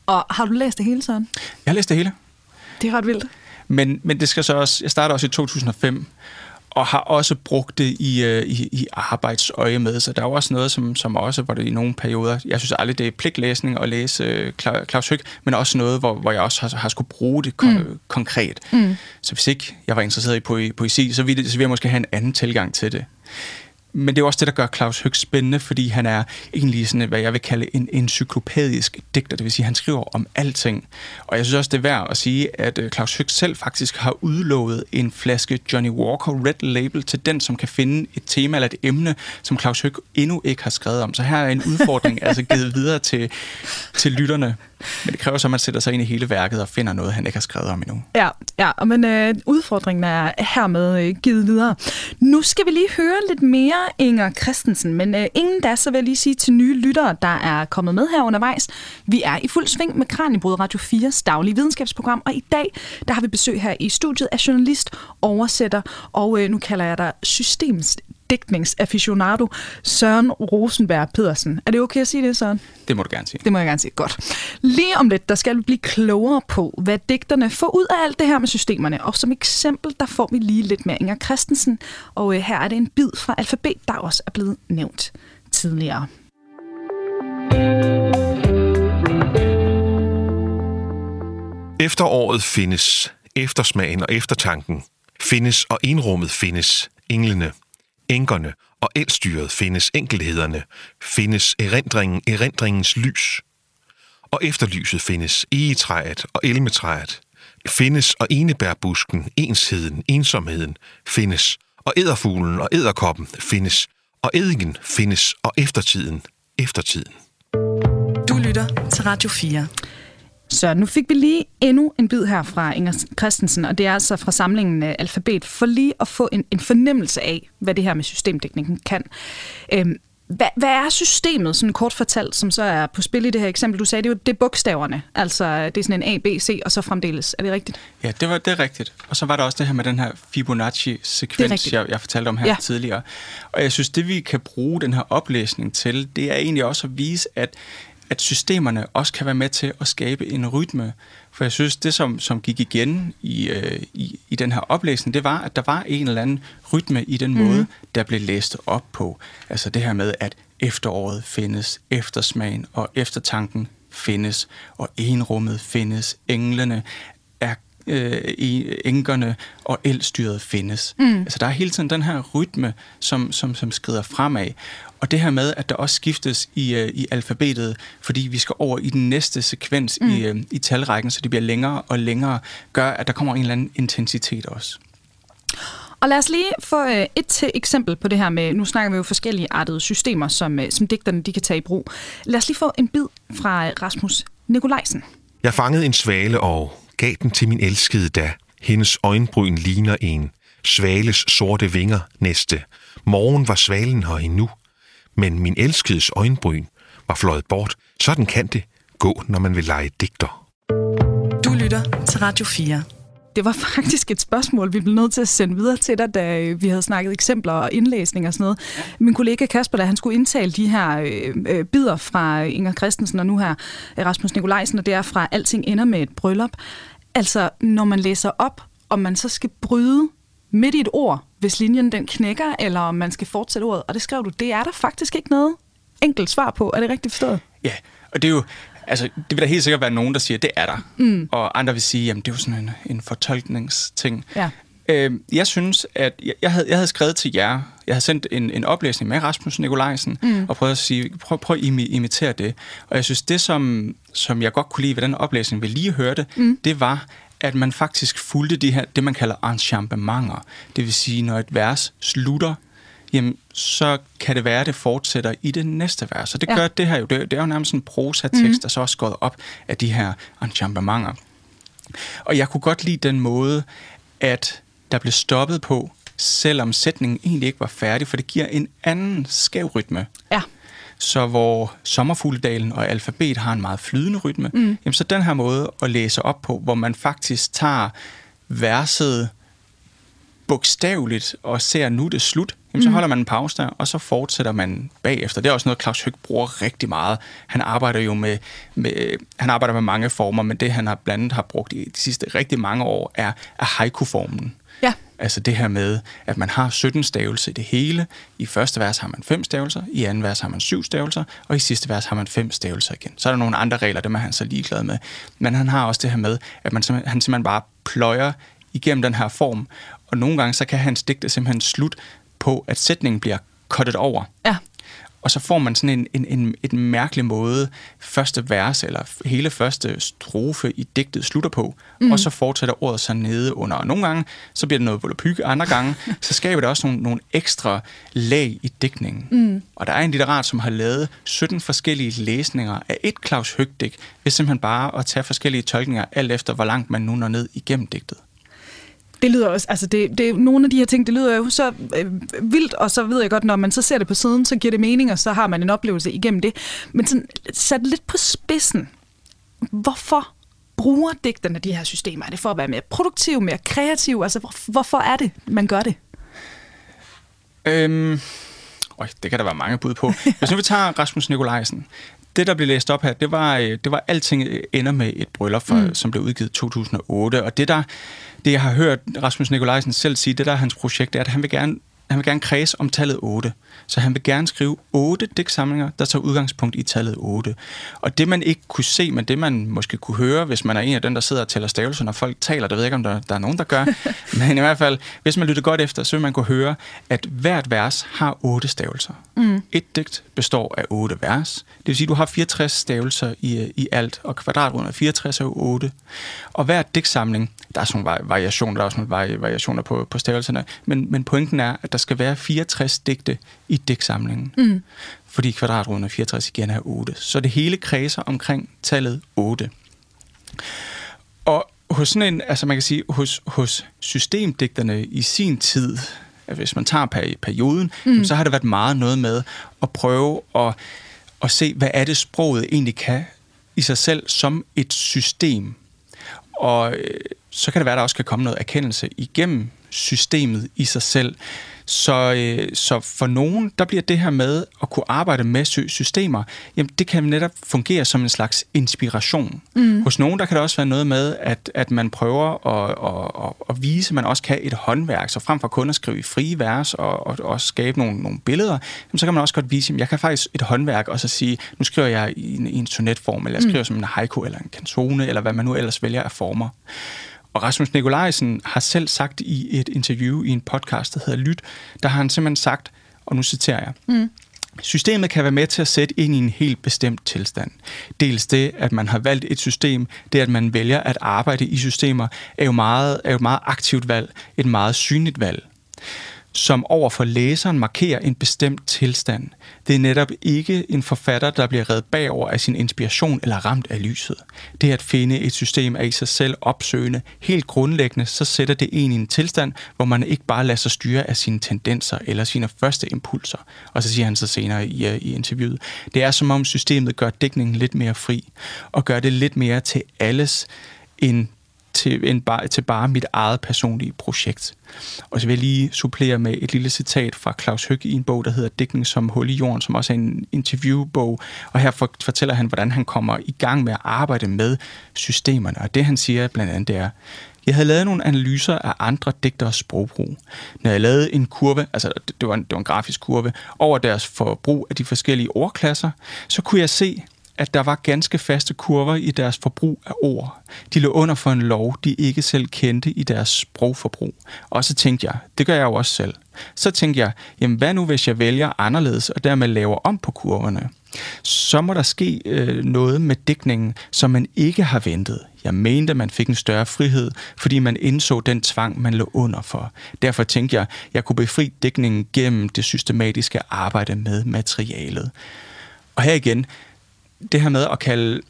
Og har du læst det hele, Søren? Jeg har læst det hele. Det er ret vildt. Men, men det skal så også, jeg starter også i 2005, og har også brugt det i, øh, i, i arbejdsøje med. Så der er jo også noget, som, som også, hvor det i nogle perioder, jeg synes aldrig, det er pligtlæsning at læse øh, Claus Høg, men også noget, hvor, hvor jeg også har, har skulle bruge det kon- mm. konkret. Mm. Så hvis ikke jeg var interesseret i poesi, så ville, så ville jeg måske have en anden tilgang til det. Men det er også det, der gør Claus Høg spændende, fordi han er egentlig sådan, hvad jeg vil kalde en encyklopædisk digter, det vil sige, han skriver om alting. Og jeg synes også, det er værd at sige, at øh, Claus Høg selv faktisk har udlovet en flaske Johnny Walker Red Label til den, som kan finde et tema eller et emne, som Claus Høg endnu ikke har skrevet om. Så her er en udfordring altså givet videre til, til lytterne. Men det kræver så, at man sætter sig ind i hele værket og finder noget, han ikke har skrevet om endnu. Ja, ja men øh, udfordringen er hermed øh, givet videre. Nu skal vi lige høre lidt mere Inger Christensen, men øh, inden da, så vil jeg lige sige til nye lyttere, der er kommet med her undervejs. Vi er i fuld sving med Kranjebrud Radio 4's daglige videnskabsprogram, og i dag der har vi besøg her i studiet af journalist, oversætter, og øh, nu kalder jeg dig systems digtningsaficionado Søren Rosenberg Pedersen. Er det okay at sige det, Søren? Det må du gerne sige. Det må jeg gerne sige. Godt. Lige om lidt, der skal vi blive klogere på, hvad digterne får ud af alt det her med systemerne. Og som eksempel, der får vi lige lidt mere Inger Christensen. Og øh, her er det en bid fra alfabet, der også er blevet nævnt tidligere. Efteråret findes, eftersmagen og eftertanken findes, og indrummet findes, englene enkerne og elstyret findes enkelhederne, findes erindringen erindringens lys. Og efterlyset findes egetræet og elmetræet, findes og enebærbusken, ensheden, ensomheden findes, og æderfuglen og æderkoppen findes, og eddingen findes, og eftertiden, eftertiden. Du lytter til Radio 4. Så nu fik vi lige endnu en bid her fra Inger Christensen, og det er altså fra samlingen uh, Alfabet, for lige at få en, en fornemmelse af, hvad det her med systemdækningen kan. Øhm, hvad, hvad er systemet, sådan kort fortalt, som så er på spil i det her eksempel? Du sagde, det er jo det er bogstaverne, altså det er sådan en A, B, C, og så fremdeles. Er det rigtigt? Ja, det var det er rigtigt. Og så var der også det her med den her Fibonacci-sekvens, jeg, jeg fortalte om her ja. tidligere. Og jeg synes, det vi kan bruge den her oplæsning til, det er egentlig også at vise, at at systemerne også kan være med til at skabe en rytme. For jeg synes, det som, som gik igen i, øh, i, i den her oplæsning, det var, at der var en eller anden rytme i den mm. måde, der blev læst op på. Altså det her med, at efteråret findes, eftersmagen og eftertanken findes, og enrummet findes, englene er øh, enkerne og elstyret findes. Mm. Altså der er hele tiden den her rytme, som, som, som skrider fremad. Og det her med, at der også skiftes i, uh, i alfabetet, fordi vi skal over i den næste sekvens mm. i, uh, i talrækken, så det bliver længere og længere, gør, at der kommer en eller anden intensitet også. Og lad os lige få uh, et til eksempel på det her med, nu snakker vi jo forskellige artede systemer, som, uh, som digterne de kan tage i brug. Lad os lige få en bid fra Rasmus Nikolajsen. Jeg fangede en svale og gav den til min elskede da. Hendes øjenbryn ligner en svales sorte vinger næste. Morgen var svalen her endnu men min elskedes øjenbryn var fløjet bort. Sådan kan det gå, når man vil lege digter. Du lytter til Radio 4. Det var faktisk et spørgsmål, vi blev nødt til at sende videre til dig, da vi havde snakket eksempler og indlæsning og sådan noget. Min kollega Kasper, da han skulle indtale de her øh, øh bidder fra Inger Christensen og nu her Rasmus Nikolajsen, og det er fra Alting ender med et bryllup. Altså, når man læser op, og man så skal bryde midt i et ord, hvis linjen den knækker, eller om man skal fortsætte ordet. Og det skrev du, det er der faktisk ikke noget enkelt svar på. Er det rigtigt forstået? Ja, og det er jo, altså, det vil der helt sikkert være nogen, der siger, det er der. Mm. Og andre vil sige, jamen det er jo sådan en, en fortolkningsting. Ja. Øh, jeg synes, at jeg, jeg, havde, jeg havde skrevet til jer, jeg havde sendt en, en oplæsning med Rasmus Nikolajsen, mm. og prøvet at sige, prøv, prøv at imitere det. Og jeg synes, det som, som jeg godt kunne lide ved den oplæsning, vi lige hørte, mm. det var, at man faktisk fulgte de her, det man kalder enchampementer. Det vil sige, når et vers slutter, jamen, så kan det være, at det fortsætter i det næste vers. Og det ja. gør det her jo. Det, det er jo nærmest en prosatekst, mm. der så også gået op af de her enchampementer. Og jeg kunne godt lide den måde, at der blev stoppet på selvom sætningen egentlig ikke var færdig, for det giver en anden skæv rytme. Ja. Så hvor sommerfugledalen og alfabet har en meget flydende rytme, mm. jamen så den her måde at læse op på, hvor man faktisk tager verset bogstaveligt og ser, nu det slut, jamen så holder man en pause der, og så fortsætter man bagefter. Det er også noget, Claus Høg bruger rigtig meget. Han arbejder jo med, med, han arbejder med mange former, men det, han har blandt andet har brugt i de sidste rigtig mange år, er, er haiku-formen. Altså det her med, at man har 17 stavelser i det hele. I første vers har man 5 stavelser, i anden vers har man 7 stavelser, og i sidste vers har man 5 stavelser igen. Så er der nogle andre regler, dem er han så ligeglad med. Men han har også det her med, at man simpelthen, han simpelthen bare pløjer igennem den her form, og nogle gange så kan hans digte simpelthen slut på, at sætningen bliver cuttet over. Ja. Og så får man sådan en, en, en, en mærkelig måde, første vers eller hele første strofe i digtet slutter på, mm. og så fortsætter ordet sig nede under. Og nogle gange, så bliver det noget volapyk, andre gange, så skaber det også nogle, nogle ekstra lag i digtningen. Mm. Og der er en litterat, som har lavet 17 forskellige læsninger af et Claus Høgdigt, ved simpelthen bare at tage forskellige tolkninger, alt efter hvor langt man nu når ned igennem digtet. Det lyder også, altså det, det, nogle af de her ting, det lyder jo så øh, vildt, og så ved jeg godt, når man så ser det på siden, så giver det mening, og så har man en oplevelse igennem det. Men sådan, sat lidt på spidsen, hvorfor bruger digterne de her systemer? Er det for at være mere produktiv, mere kreativ? Altså, hvor, hvorfor er det, man gør det? Øhm, øj, det kan der være mange bud på. Hvis nu vi tager Rasmus Nikolajsen. Det, der blev læst op her, det var, øh, det var Alting ender med et bryllup, for, mm. som blev udgivet i 2008. Og det, der, det, jeg har hørt Rasmus Nikolajsen selv sige, det der er hans projekt, er, at han vil gerne han vil gerne kredse om tallet 8. Så han vil gerne skrive 8 digtsamlinger, der tager udgangspunkt i tallet 8. Og det man ikke kunne se, men det man måske kunne høre, hvis man er en af dem, der sidder og tæller stavelser, når folk taler, det ved jeg ikke, om der, der er nogen, der gør, men i hvert fald, hvis man lytter godt efter, så vil man kunne høre, at hvert vers har 8 stavelser. Mm. Et digt består af 8 vers. Det vil sige, at du har 64 stavelser i, i alt, og kvadratruden er 64 er 8. Og hver digtsamling, der er sådan nogle variationer, der er også nogle variationer på, på stavelserne, men, men pointen er, at der skal være 64 digte i digtsamlingen. Mm. Fordi kvadratruden er 64 igen er 8. Så det hele kredser omkring tallet 8. Og hos sådan en, altså man kan sige, hos, hos systemdigterne i sin tid, hvis man tager perioden, mm. så har det været meget noget med at prøve at, at se, hvad er det sproget egentlig kan i sig selv som et system. Og øh, så kan det være, at der også kan komme noget erkendelse igennem systemet i sig selv. Så, øh, så for nogen, der bliver det her med at kunne arbejde med systemer, jamen det kan netop fungere som en slags inspiration. Mm. Hos nogen, der kan det også være noget med, at, at man prøver at, at, at vise, at man også kan et håndværk. Så frem for kun at skrive i frie vers og, og, og skabe nogle, nogle billeder, jamen så kan man også godt vise, at jeg kan faktisk et håndværk og så sige, nu skriver jeg i en, i en sonetform, eller jeg skriver mm. som en haiku eller en kantone, eller hvad man nu ellers vælger af former. Og Rasmus Nikolajsen har selv sagt i et interview i en podcast, der hedder Lyt, der har han simpelthen sagt, og nu citerer jeg, mm. Systemet kan være med til at sætte ind i en helt bestemt tilstand. Dels det, at man har valgt et system, det at man vælger at arbejde i systemer, er jo, meget, er jo et meget aktivt valg, et meget synligt valg som over for læseren markerer en bestemt tilstand. Det er netop ikke en forfatter, der bliver reddet bagover af sin inspiration eller ramt af lyset. Det at finde et system er i sig selv opsøgende. Helt grundlæggende, så sætter det en i en tilstand, hvor man ikke bare lader sig styre af sine tendenser eller sine første impulser. Og så siger han så senere i, øh, i interviewet, det er som om systemet gør dækningen lidt mere fri, og gør det lidt mere til alles en til, en bar, til bare mit eget personlige projekt. Og så vil jeg lige supplere med et lille citat fra Claus Høg i en bog, der hedder Dækning som hul i jorden, som også er en interviewbog. Og her fortæller han, hvordan han kommer i gang med at arbejde med systemerne. Og det han siger blandt andet, det er, jeg havde lavet nogle analyser af andre digteres sprogbrug. Når jeg lavede en kurve, altså det var en, det var en grafisk kurve, over deres forbrug af de forskellige ordklasser, så kunne jeg se, at der var ganske faste kurver i deres forbrug af ord. De lå under for en lov, de ikke selv kendte i deres sprogforbrug. Og så tænkte jeg, det gør jeg jo også selv. Så tænkte jeg, jamen hvad nu hvis jeg vælger anderledes og dermed laver om på kurverne? Så må der ske øh, noget med dækningen, som man ikke har ventet. Jeg mente, at man fik en større frihed, fordi man indså den tvang, man lå under for. Derfor tænkte jeg, at jeg kunne befri dækningen gennem det systematiske arbejde med materialet. Og her igen, det her med at kalde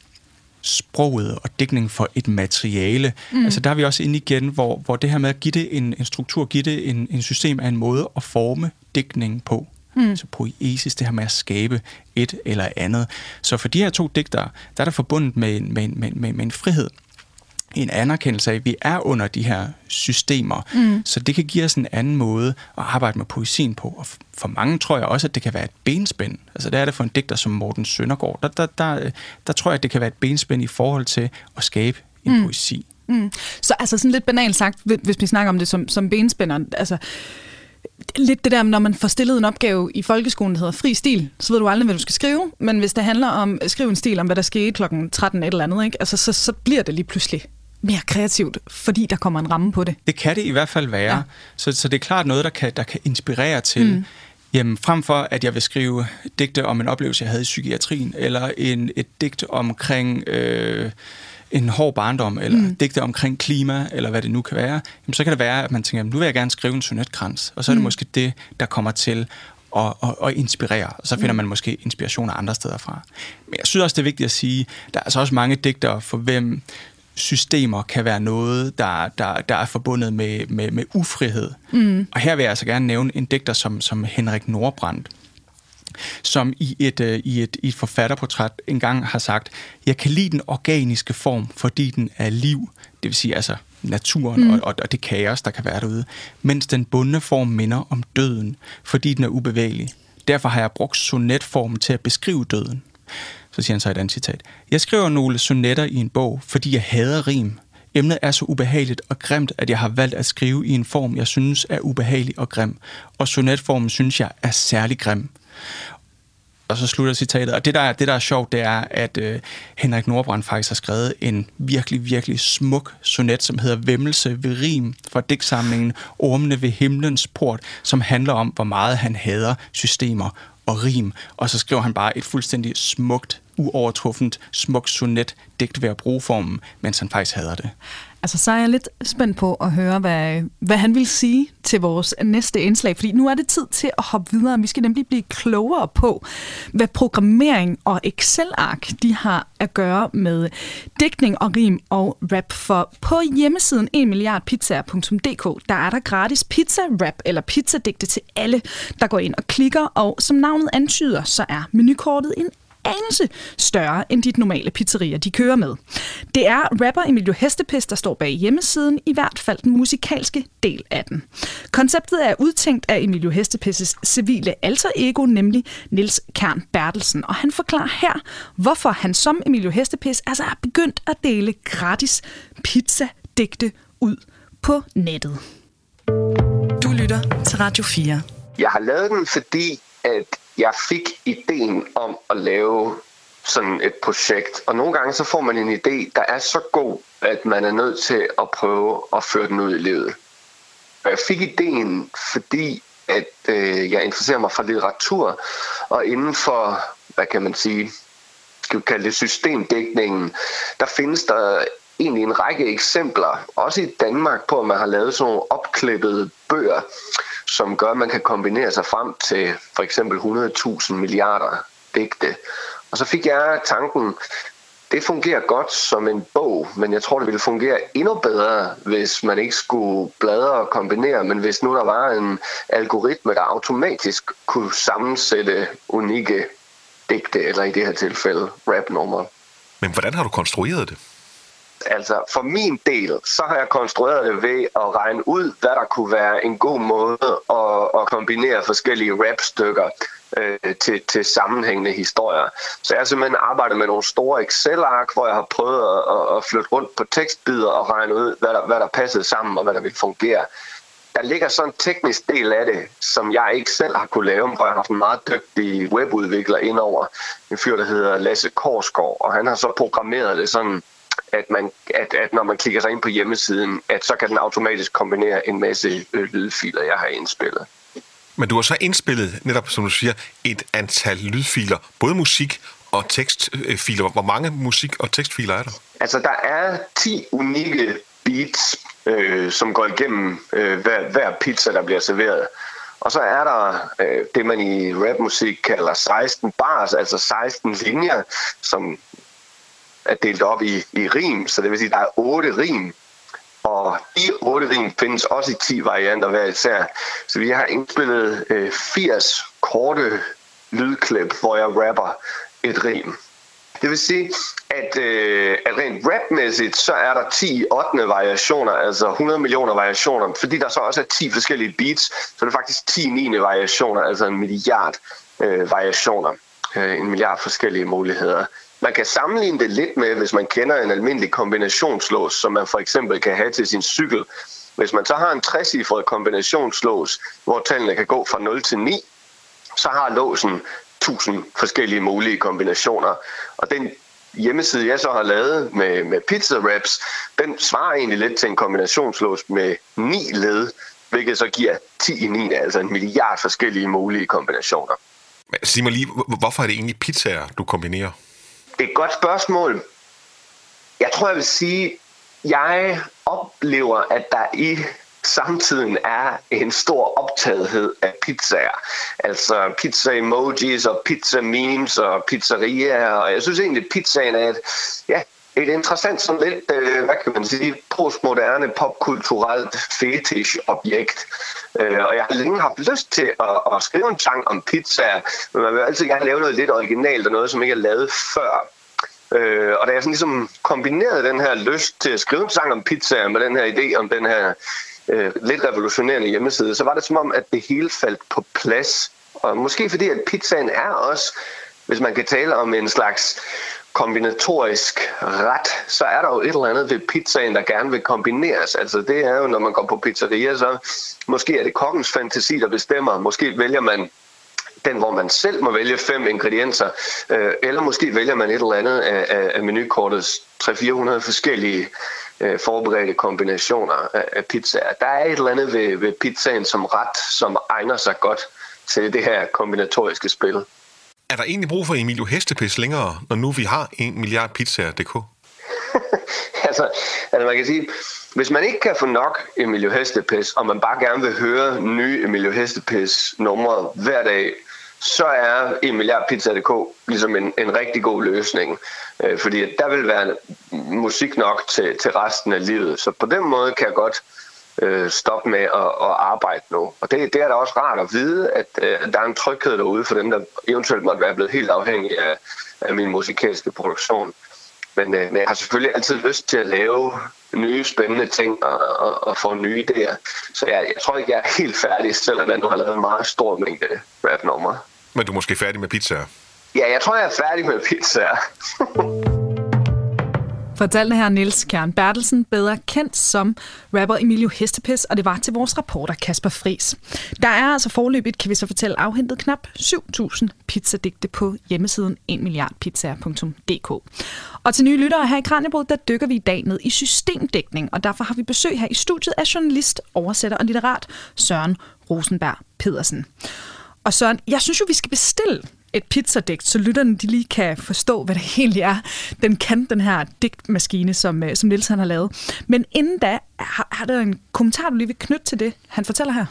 sproget og dækning for et materiale. Mm. Altså der er vi også inde igen, hvor, hvor det her med at give det en, en struktur, give det en, en system af en måde at forme dækningen på. Mm. Så poesis, det her med at skabe et eller andet. Så for de her to digtere, der er der forbundet med, med, med, med, med en frihed, en anerkendelse af, at vi er under de her systemer. Mm. Så det kan give os en anden måde at arbejde med poesien på. Og for mange tror jeg også, at det kan være et benspænd. Altså det er det for en digter som Morten Søndergaard. Der, der, der, der tror jeg, at det kan være et benspænd i forhold til at skabe en mm. poesi. Mm. Så altså sådan lidt banalt sagt, hvis vi snakker om det som, som benspænder, altså lidt det der, når man får stillet en opgave i folkeskolen, der hedder fri stil, så ved du aldrig, hvad du skal skrive, men hvis det handler om at skrive en stil om, hvad der skete klokken 13 et eller andet, ikke? Altså, så, så bliver det lige pludselig mere kreativt, fordi der kommer en ramme på det. Det kan det i hvert fald være. Ja. Så, så det er klart noget, der kan, der kan inspirere til, mm. Jamen, frem for at jeg vil skrive digte om en oplevelse, jeg havde i psykiatrien, eller en, et digt omkring øh, en hård barndom, eller mm. digte omkring klima, eller hvad det nu kan være, jamen, så kan det være, at man tænker, nu vil jeg gerne skrive en sonetkrans, og så er det mm. måske det, der kommer til at, at, at inspirere, og så finder mm. man måske inspiration andre steder fra. Men jeg synes også, det er vigtigt at sige, der er altså også mange digtere, for hvem systemer kan være noget, der, der, der er forbundet med, med, med ufrihed. Mm. Og her vil jeg altså gerne nævne en digter som, som Henrik Nordbrandt, som i et, uh, i, et, i et forfatterportræt engang har sagt, jeg kan lide den organiske form, fordi den er liv, det vil sige altså naturen mm. og, og, og det kaos, der kan være derude, mens den bundne form minder om døden, fordi den er ubevægelig. Derfor har jeg brugt sonetformen til at beskrive døden. Så siger han så et andet citat. Jeg skriver nogle sonetter i en bog, fordi jeg hader rim. Emnet er så ubehageligt og grimt, at jeg har valgt at skrive i en form, jeg synes er ubehagelig og grim. Og sonetformen synes jeg er særlig grim. Og så slutter citatet. Og det, der er, det, der er sjovt, det er, at øh, Henrik Nordbrand faktisk har skrevet en virkelig, virkelig smuk sonet, som hedder Vemmelse ved rim fra digtsamlingen Ormene ved himlens port, som handler om, hvor meget han hader systemer og rim. Og så skriver han bare et fuldstændig smukt uovertruffent, smukt sonet digt ved at bruge formen, mens han faktisk hader det. Altså, så er jeg lidt spændt på at høre, hvad, hvad han vil sige til vores næste indslag, fordi nu er det tid til at hoppe videre. Vi skal nemlig blive klogere på, hvad programmering og Excel-ark de har at gøre med dækning og rim og rap. For på hjemmesiden 1milliardpizzaer.dk, der er der gratis pizza-rap eller pizzadigte til alle, der går ind og klikker, og som navnet antyder, så er menukortet en anelse større end dit normale pizzerier, de kører med. Det er rapper Emilio Hestepest, der står bag hjemmesiden, i hvert fald den musikalske del af den. Konceptet er udtænkt af Emilio Hestepestes civile alter ego, nemlig Nils Kern Bertelsen, og han forklarer her, hvorfor han som Emilio Hestepest altså er begyndt at dele gratis pizza-digte ud på nettet. Du lytter til Radio 4. Jeg har lavet den, fordi at jeg fik ideen om at lave sådan et projekt. Og nogle gange så får man en idé, der er så god, at man er nødt til at prøve at føre den ud i livet. Og jeg fik ideen, fordi at øh, jeg interesserer mig for litteratur, og inden for, hvad kan man sige, skal vi kalde det systemdækningen, der findes der egentlig en række eksempler, også i Danmark, på at man har lavet sådan nogle opklippede bøger, som gør, at man kan kombinere sig frem til for eksempel 100.000 milliarder digte. Og så fik jeg tanken, det fungerer godt som en bog, men jeg tror, det ville fungere endnu bedre, hvis man ikke skulle bladre og kombinere, men hvis nu der var en algoritme, der automatisk kunne sammensætte unikke digte, eller i det her tilfælde rapnumre. Men hvordan har du konstrueret det? Altså for min del, så har jeg konstrueret det ved at regne ud, hvad der kunne være en god måde at, at kombinere forskellige rapstykker øh, til, til sammenhængende historier. Så jeg har simpelthen arbejdet med nogle store Excel-ark, hvor jeg har prøvet at, at flytte rundt på tekstbider og regne ud, hvad der, hvad der passede sammen og hvad der ville fungere. Der ligger sådan en teknisk del af det, som jeg ikke selv har kunne lave, hvor jeg har haft en meget dygtig webudvikler indover. En fyr, der hedder Lasse Korsgaard, og han har så programmeret det sådan, at, man, at, at når man klikker sig ind på hjemmesiden, at så kan den automatisk kombinere en masse øh, lydfiler, jeg har indspillet. Men du har så indspillet, netop som du siger, et antal lydfiler, både musik og tekstfiler. Hvor mange musik- og tekstfiler er der? Altså, der er 10 unikke beats, øh, som går igennem øh, hver, hver pizza, der bliver serveret. Og så er der øh, det, man i rapmusik kalder 16 bars, altså 16 linjer, som er delt op i, i rim, så det vil sige, at der er otte rim. Og de otte rim findes også i 10 varianter hver især. Så vi har indspillet øh, 80 korte lydklip, hvor jeg rapper et rim. Det vil sige, at, øh, at rent rapmæssigt, så er der 10 8. variationer, altså 100 millioner variationer, fordi der så også er 10 forskellige beats, så er det faktisk 10 9. variationer, altså en milliard øh, variationer, øh, en milliard forskellige muligheder. Man kan sammenligne det lidt med, hvis man kender en almindelig kombinationslås, som man for eksempel kan have til sin cykel. Hvis man så har en trecifret kombinationslås, hvor tallene kan gå fra 0 til 9, så har låsen 1000 forskellige mulige kombinationer. Og den hjemmeside, jeg så har lavet med, med pizza wraps, den svarer egentlig lidt til en kombinationslås med 9 led, hvilket så giver 10 i 9, altså en milliard forskellige mulige kombinationer. Sig mig lige, hvorfor er det egentlig pizzaer, du kombinerer? Det er et godt spørgsmål. Jeg tror, jeg vil sige, jeg oplever, at der i samtiden er en stor optagethed af pizzaer. Altså pizza emojis og pizza memes og pizzerier. Og jeg synes egentlig, at pizzaen er et, ja, et interessant, sådan lidt, øh, hvad kan man sige, postmoderne, popkulturelt fetish-objekt. Øh, og jeg har længe haft lyst til at, at skrive en sang om pizza, men man vil altid gerne lave noget lidt originalt og noget, som ikke er lavet før. Øh, og da jeg sådan ligesom kombinerede den her lyst til at skrive en sang om pizza med den her idé om den her øh, lidt revolutionerende hjemmeside, så var det som om, at det hele faldt på plads. Og måske fordi, at pizzaen er også, hvis man kan tale om en slags kombinatorisk ret, så er der jo et eller andet ved pizzaen, der gerne vil kombineres. Altså det er jo, når man går på pizzeria, så måske er det kokkens fantasi, der bestemmer. Måske vælger man den, hvor man selv må vælge fem ingredienser, øh, eller måske vælger man et eller andet af, af, menukortets 300-400 forskellige øh, forberedte kombinationer af, af pizzaer. Der er et eller andet ved, ved pizzaen som ret, som egner sig godt til det her kombinatoriske spil. Er der egentlig brug for Emilio Hestepis længere, når nu vi har en milliard pizzaer.dk? altså, altså, man kan sige, hvis man ikke kan få nok Emilio Hestepis, og man bare gerne vil høre nye Emilio Hestepis numre hver dag, så er en milliard pizza.dk ligesom en, en rigtig god løsning. Øh, fordi der vil være musik nok til, til resten af livet. Så på den måde kan jeg godt øh, stoppe med at, at arbejde nu. Og det, det er da også rart at vide, at øh, der er en tryghed derude for dem, der eventuelt måtte være blevet helt afhængige af, af min musikalske produktion. Men, øh, men jeg har selvfølgelig altid lyst til at lave nye spændende ting og, og, og få nye idéer. Så jeg, jeg tror ikke, jeg er helt færdig, selvom jeg nu har lavet en meget stor mængde rap-numre. Men du er måske færdig med pizzaer? Ja, jeg tror, jeg er færdig med pizzaer. Fortalte her Niels Kjern Bertelsen, bedre kendt som rapper Emilio Hestepis, og det var til vores reporter Kasper Fris. Der er altså forløbigt, kan vi så fortælle, afhentet knap 7.000 pizzadigte på hjemmesiden 1milliardpizzaer.dk. Og til nye lyttere her i Kranjebrud, der dykker vi i dag ned i systemdækning, og derfor har vi besøg her i studiet af journalist, oversætter og litterat Søren Rosenberg Pedersen. Og Søren, jeg synes jo, vi skal bestille et pizzadigt, så lytterne de lige kan forstå, hvad det egentlig er, den kan, den her digtmaskine, som, øh, som Niels han har lavet. Men inden da, har, har der en kommentar, du lige vil knytte til det, han fortæller her?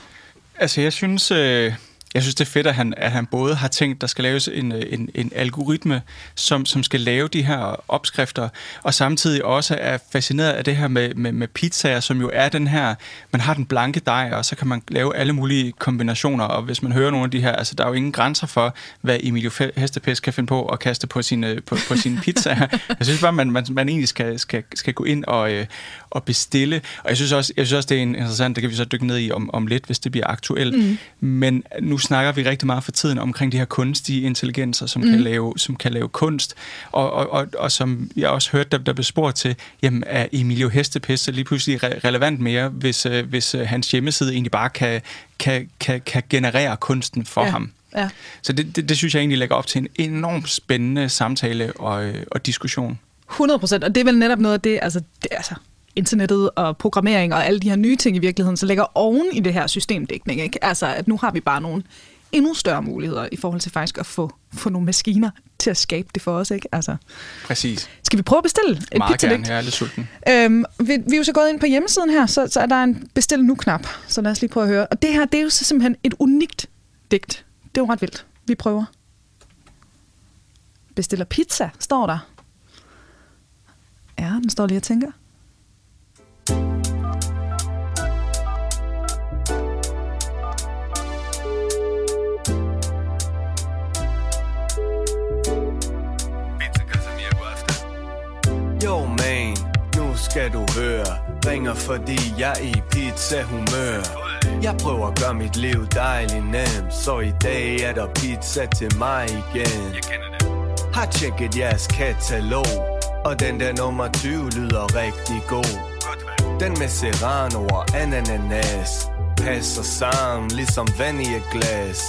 Altså, jeg synes, øh, jeg synes, det er fedt, at han, at han både har tænkt, der skal laves en, en, en algoritme, som, som skal lave de her opskrifter, og samtidig også er fascineret af det her med, med, med pizzaer, som jo er den her, man har den blanke dej, og så kan man lave alle mulige kombinationer, og hvis man hører nogle af de her, altså der er jo ingen grænser for, hvad Emilio Hestepes kan finde på at kaste på sine, på, på sine pizzaer. Jeg synes bare, man, man, man egentlig skal, skal, skal gå ind og, øh, og bestille, og jeg synes, også, jeg synes også, det er interessant, det kan vi så dykke ned i om, om lidt, hvis det bliver aktuelt, mm. men nu snakker vi rigtig meget for tiden omkring de her kunstige intelligenser, som, mm. kan, lave, som kan lave kunst, og, og, og, og som jeg også hørte, der, der blev spurgt til, jamen er Emilio Hestepest lige pludselig re- relevant mere, hvis, øh, hvis øh, hans hjemmeside egentlig bare kan, kan, kan, kan generere kunsten for ja. ham. Ja. Så det, det, det synes jeg egentlig lægger op til en enormt spændende samtale og, øh, og diskussion. 100 procent, og det er vel netop noget af det, altså, det, altså internettet og programmering og alle de her nye ting i virkeligheden, så ligger oven i det her systemdækning. Ikke? Altså, at nu har vi bare nogle endnu større muligheder i forhold til faktisk at få, få nogle maskiner til at skabe det for os. Ikke? Altså, Præcis. Skal vi prøve at bestille et Meget pizza gerne, jeg er lidt sulten. Øhm, vi, vi er jo så gået ind på hjemmesiden her, så, så er der en bestil nu-knap. Så lad os lige prøve at høre. Og det her, det er jo så simpelthen et unikt digt. Det er jo ret vildt. Vi prøver. Bestiller pizza, står der. Den står lige og tænker. Skal du høre. Ringer fordi jeg er i pizza-humør. Jeg prøver at gøre mit liv dejligt nemt Så i dag er der pizza til mig igen. Har tjekket jeres katalog Og den der nummer 20 lyder rigtig god. Den med serrano og ananas Passer sammen ligesom vand i et glas.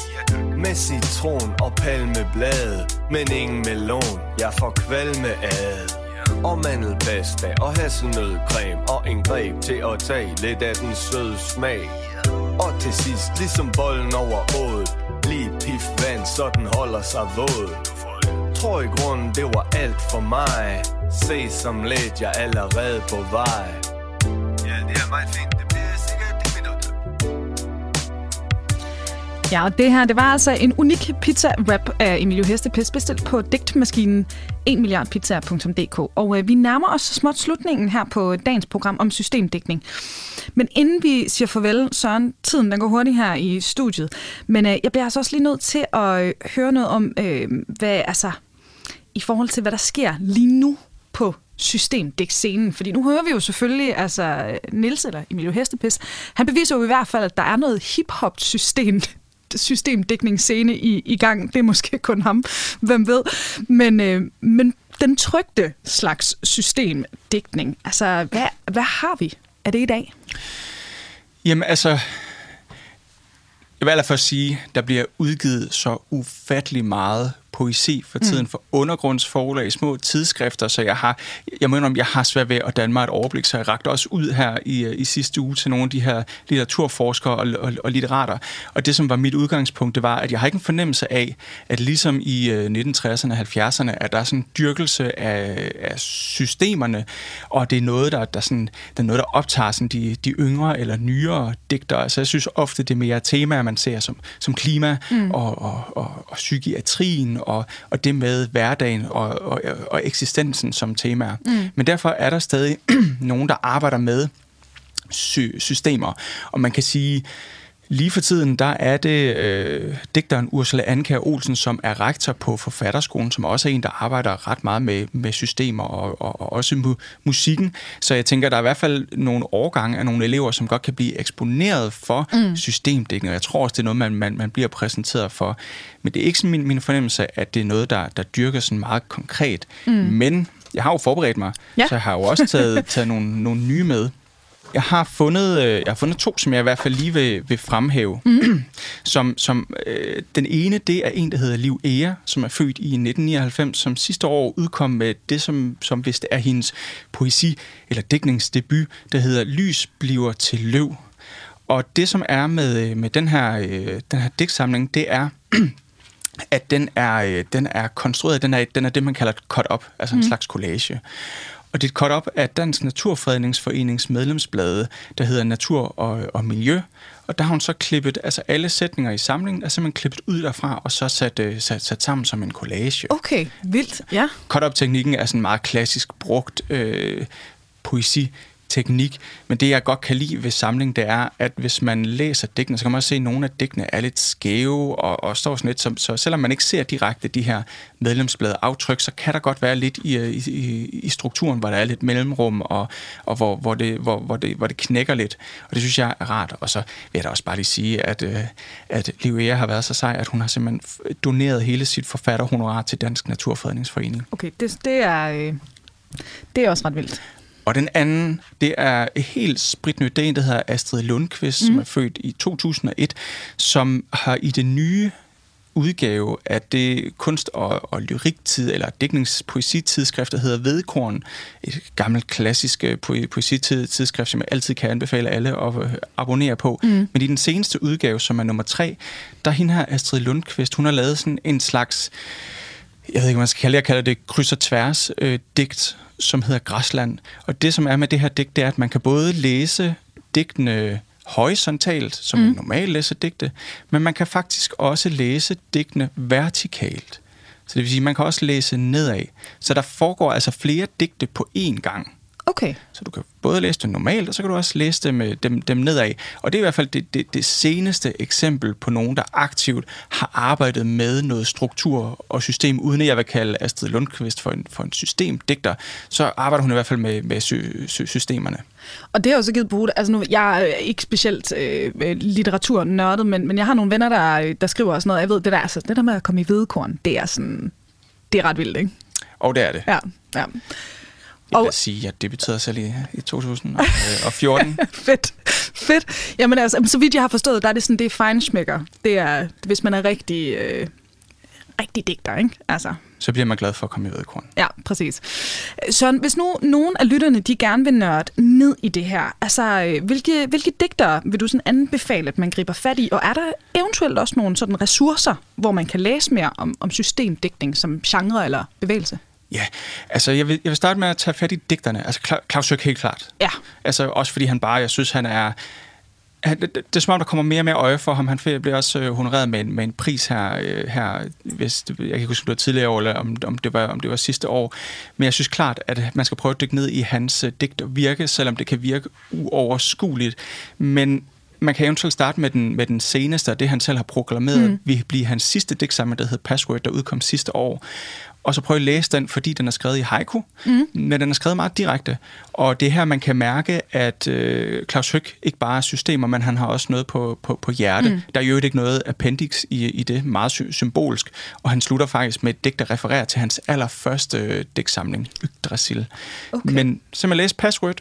Med citron og palmeblad Men ingen melon, jeg får kvalme ad og mandelpasta og hasselnødcreme og en greb til at tage lidt af den søde smag. Og til sidst, ligesom bolden over åd, lige pif vand, så den holder sig våd. Tror i grunden, det var alt for mig. Se som lidt, jeg er allerede på vej. Ja, det er meget fint. Ja, og det her, det var altså en unik pizza-rap af Emilio Hestepis, bestilt på digtmaskinen 1milliardpizza.dk. Og øh, vi nærmer os småt slutningen her på dagens program om systemdækning. Men inden vi siger farvel, Søren, tiden den går hurtigt her i studiet. Men øh, jeg bliver altså også lige nødt til at øh, høre noget om, øh, hvad, altså, i forhold til, hvad der sker lige nu på systemdækscenen. Fordi nu hører vi jo selvfølgelig, altså Nils eller Emilio Hestepis, han beviser jo i hvert fald, at der er noget hip-hop-system systemdækningsscene i, i gang. Det er måske kun ham, hvem ved. Men, øh, men den trygte slags systemdækning, altså hvad, hvad har vi af det i dag? Jamen altså, jeg vil allerførst sige, der bliver udgivet så ufattelig meget poesi for tiden mm. for undergrundsforlag, små tidsskrifter, så jeg har, jeg mener om, jeg har svært ved at danne mig et overblik, så jeg rakte også ud her i, i sidste uge til nogle af de her litteraturforskere og, og, og litterater. Og det, som var mit udgangspunkt, det var, at jeg har ikke en fornemmelse af, at ligesom i 1960'erne og 70'erne, at der er sådan en dyrkelse af, af systemerne, og det er noget, der, der, sådan, der, er noget, der optager sådan de, de yngre eller nyere digtere. Altså jeg synes ofte, det er mere temaer, man ser som, som klima mm. og, og, og, og psykiatrien og, og det med hverdagen og, og, og eksistensen som temaer. Mm. Men derfor er der stadig nogen, der arbejder med sy- systemer. Og man kan sige, Lige for tiden, der er det øh, digteren Ursula Anker Olsen, som er rektor på Forfatterskolen, som også er en, der arbejder ret meget med, med systemer og, og, og også mu- musikken. Så jeg tænker, der er i hvert fald nogle årgange af nogle elever, som godt kan blive eksponeret for mm. systemdækning, og jeg tror også, det er noget, man, man, man bliver præsenteret for. Men det er ikke sådan min, min fornemmelse, at det er noget, der, der dyrker sådan meget konkret. Mm. Men jeg har jo forberedt mig, ja. så jeg har jo også taget, taget nogle, nogle nye med. Jeg har fundet, øh, jeg har fundet to, som jeg i hvert fald lige vil, vil fremhæve. Mm. som, som, øh, den ene, det er en, der hedder Liv Ea, som er født i 1999, som sidste år udkom med det, som, som vist er hendes poesi- eller dækningsdebut, der hedder Lys bliver til løv. Og det, som er med, øh, med den her, øh, den her digtsamling, det er, at den er, øh, den er konstrueret, den er, den er det, man kalder et cut-up, altså mm. en slags collage. Og det er et cut-up af Dansk Naturfredningsforenings medlemsblade, der hedder Natur og, og Miljø. Og der har hun så klippet, altså alle sætninger i samlingen er simpelthen klippet ud derfra, og så sat, uh, sat, sat sammen som en collage. Okay, vildt, ja. Cut-up-teknikken er sådan meget klassisk brugt øh, poesi teknik, men det jeg godt kan lide ved samlingen, det er, at hvis man læser digtene, så kan man også se, at nogle af digtene er lidt skæve og, og står sådan lidt, som, så selvom man ikke ser direkte de her medlemsblade aftryk, så kan der godt være lidt i, øh, i, i strukturen, hvor der er lidt mellemrum, og, og hvor, hvor, det, hvor, hvor, det, hvor det knækker lidt, og det synes jeg er rart. Og så vil jeg da også bare lige sige, at, øh, at Liv Ea har været så sej, at hun har simpelthen doneret hele sit forfatterhonorar til Dansk Naturfredningsforening. Okay, det, det er... Øh det er også ret vildt. Og den anden, det er helt spritnyt. Det er en, der hedder Astrid Lundqvist, mm. som er født i 2001, som har i det nye udgave af det kunst- og, og lyriktid, eller dækningspoesitidsskrift, der hedder Vedkorn. Et gammelt klassisk øh, poesitidsskrift, som jeg altid kan anbefale alle at øh, abonnere på. Mm. Men i den seneste udgave, som er nummer tre, der er hende her Astrid Lundqvist, hun har lavet sådan en slags jeg ved ikke, man skal kalde det, jeg kalder det kryds og tværs øh, digt, som hedder Græsland. Og det, som er med det her digt, det er, at man kan både læse digtene horisontalt, som mm. man normalt læser digte, men man kan faktisk også læse digtene vertikalt. Så det vil sige, man kan også læse nedad. Så der foregår altså flere digte på én gang. Okay. Så du kan både læse det normalt, og så kan du også læse dem, dem, dem nedad. Og det er i hvert fald det, det, det seneste eksempel på nogen, der aktivt har arbejdet med noget struktur og system, uden at jeg vil kalde Astrid Lundqvist for en, for en systemdigter. Så arbejder hun i hvert fald med, med sy, sy, systemerne. Og det har jo så givet på Altså nu, jeg er ikke specielt øh, litteraturnørdet, men, men jeg har nogle venner, der, der skriver sådan noget. Jeg ved, det der, altså, det der med at komme i hvedekorn, det er sådan, det er ret vildt, ikke? Og det er det. Ja, ja. Jeg vil og... sige, at jeg debuterede selv i, i 2014. fedt, fedt. Jamen altså, så vidt jeg har forstået, der er det sådan, det er feinschmecker. Det er, hvis man er rigtig, øh, rigtig digter, ikke? Altså. Så bliver man glad for at komme i vedkorn. Ja, præcis. Så hvis nu nogen af lytterne, de gerne vil nørde ned i det her, altså, øh, hvilke, hvilke digter vil du sådan anbefale, at man griber fat i? Og er der eventuelt også nogle sådan ressourcer, hvor man kan læse mere om, om systemdigtning som genre eller bevægelse? Ja, altså jeg vil, jeg vil starte med at tage fat i digterne. Altså Claus Høck helt klart. Ja. Altså også fordi han bare, jeg synes han er... Han, det, det, er som om, der kommer mere og mere øje for ham. Han bliver også øh, honoreret med en, med en pris her, øh, her hvis det, jeg kan ikke huske, om det var tidligere år, eller om, om, det var, om det var sidste år. Men jeg synes klart, at man skal prøve at dykke ned i hans øh, digt og virke, selvom det kan virke uoverskueligt. Men man kan eventuelt starte med den, med den seneste, og det han selv har proklameret, mm. vil blive hans sidste digtsamling, der hedder Password, der udkom sidste år og så prøve at læse den, fordi den er skrevet i haiku, mm. men den er skrevet meget direkte. Og det her, man kan mærke, at øh, Claus Høck ikke bare er systemer, men han har også noget på, på, på hjerte. Mm. Der er jo ikke noget appendix i, i det, meget sy- symbolsk. Og han slutter faktisk med et digt, der refererer til hans allerførste øh, digtsamling, Yggdrasil. Okay. Men simpelthen læs Password,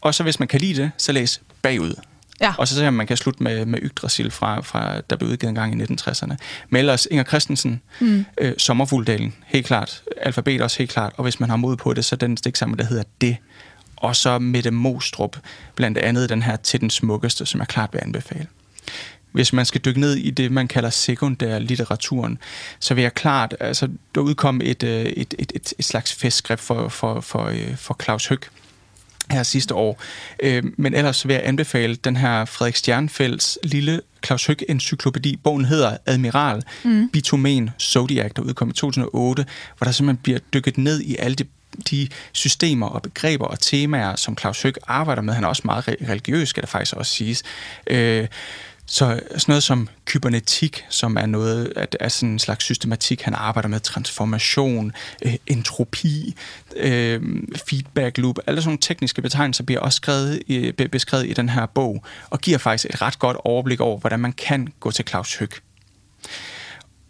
og så hvis man kan lide det, så læs bagud. Ja. Og så ser man, man kan slutte med, med Yggdrasil, fra, fra, der blev udgivet en gang i 1960'erne. Men ellers Inger Christensen, mm. øh, Sommerfugldalen, helt klart. Alfabet også helt klart. Og hvis man har mod på det, så den sammen, der hedder Det. Og så Mette Mostrup, blandt andet den her Til den smukkeste, som jeg klart vil anbefale. Hvis man skal dykke ned i det, man kalder sekundær litteraturen, så vil jeg klart, altså der udkom et, øh, et, et, et, et slags festskrift for, for, for, øh, for Claus Høck, her sidste år. Øh, men ellers vil jeg anbefale den her Frederik Stjernfelds lille Claus Høck encyklopædi. Bogen hedder Admiral, mm. Bitumen Zodiac, der udkom i 2008, hvor der simpelthen bliver dykket ned i alle de de systemer og begreber og temaer, som Claus Høck arbejder med. Han er også meget religiøs, skal der faktisk også siges. Øh, så sådan noget som kybernetik, som er noget at er sådan en slags systematik, han arbejder med, transformation, øh, entropi, øh, feedback loop, alle sådan nogle tekniske betegnelser bliver også skrevet i, beskrevet i den her bog, og giver faktisk et ret godt overblik over, hvordan man kan gå til Claus Høg.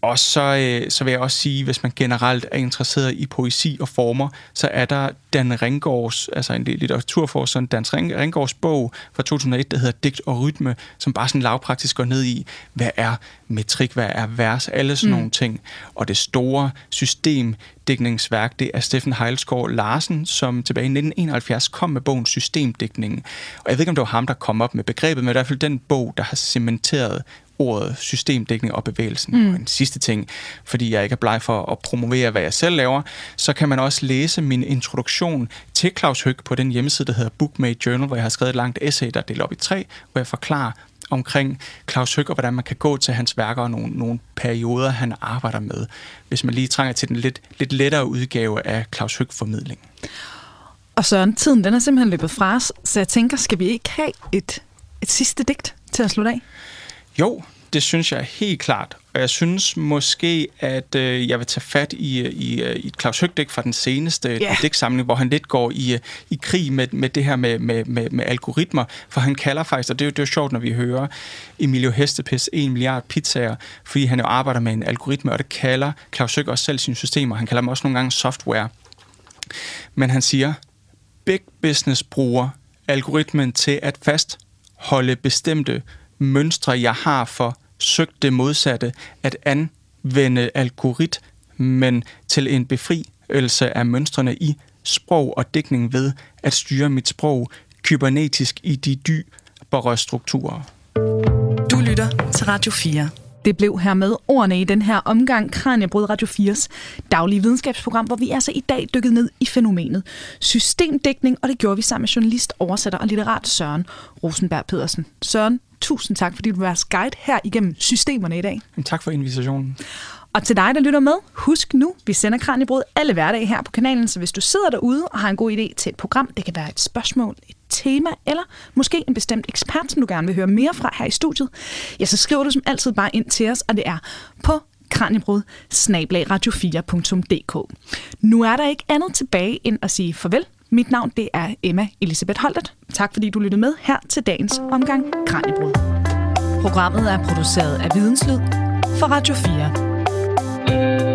Og så, øh, så vil jeg også sige, hvis man generelt er interesseret i poesi og former, så er der Dan Ringgaards, altså en litteraturforsker, Dan Ringgaards bog fra 2001, der hedder Digt og Rytme, som bare sådan lavpraktisk går ned i, hvad er metrik, hvad er vers, alle sådan mm. nogle ting. Og det store systemdækningsværk, det er Steffen Heilsgaard Larsen, som tilbage i 1971 kom med bogen Systemdækningen. Og jeg ved ikke, om det var ham, der kom op med begrebet, men i hvert fald den bog, der har cementeret ordet systemdækning og bevægelsen. Mm. Og en sidste ting, fordi jeg ikke er bleg for at promovere, hvad jeg selv laver, så kan man også læse min introduktion til Claus Høg på den hjemmeside, der hedder Bookmate Journal, hvor jeg har skrevet et langt essay, der er delt op i tre, hvor jeg forklarer omkring Claus Høg, og hvordan man kan gå til hans værker og nogle, nogle perioder, han arbejder med, hvis man lige trænger til den lidt, lidt lettere udgave af Claus Høg-formidling. Og Søren, tiden den er simpelthen løbet fra os, så jeg tænker, skal vi ikke have et, et sidste digt til at slutte af? Jo, det synes jeg helt klart. Og jeg synes måske, at øh, jeg vil tage fat i, i, i et Claus Høgdæk fra den seneste yeah. digtsamling, hvor han lidt går i, i krig med, med det her med, med, med, med algoritmer. For han kalder faktisk, og det er, jo, det er jo sjovt, når vi hører Emilio Hestepes 1 milliard pizzaer, fordi han jo arbejder med en algoritme, og det kalder Claus Høg også selv sine systemer. Han kalder dem også nogle gange software. Men han siger, big business bruger algoritmen til at fastholde bestemte mønstre, jeg har for søgt det modsatte, at anvende algoritmen til en befrielse af mønstrene i sprog og dækning ved at styre mit sprog kybernetisk i de dybere strukturer. Du lytter til Radio 4. Det blev her med ordene i den her omgang Kranjebrød Radio 4's daglige videnskabsprogram, hvor vi altså i dag dykket ned i fænomenet systemdækning, og det gjorde vi sammen med journalist, oversætter og litterat Søren Rosenberg Pedersen. Søren, tusind tak, fordi du var guide her igennem systemerne i dag. Tak for invitationen. Og til dig, der lytter med, husk nu, vi sender Kranjebrud alle hverdage her på kanalen, så hvis du sidder derude og har en god idé til et program, det kan være et spørgsmål, et tema, eller måske en bestemt ekspert, som du gerne vil høre mere fra her i studiet, ja, så skriver du som altid bare ind til os, og det er på kranjebrud radio4.dk. Nu er der ikke andet tilbage end at sige farvel. Mit navn det er Emma Elisabeth Holtet. Tak fordi du lyttede med her til dagens omgang Kranjebrud. Programmet er produceret af Videnslyd for Radio 4.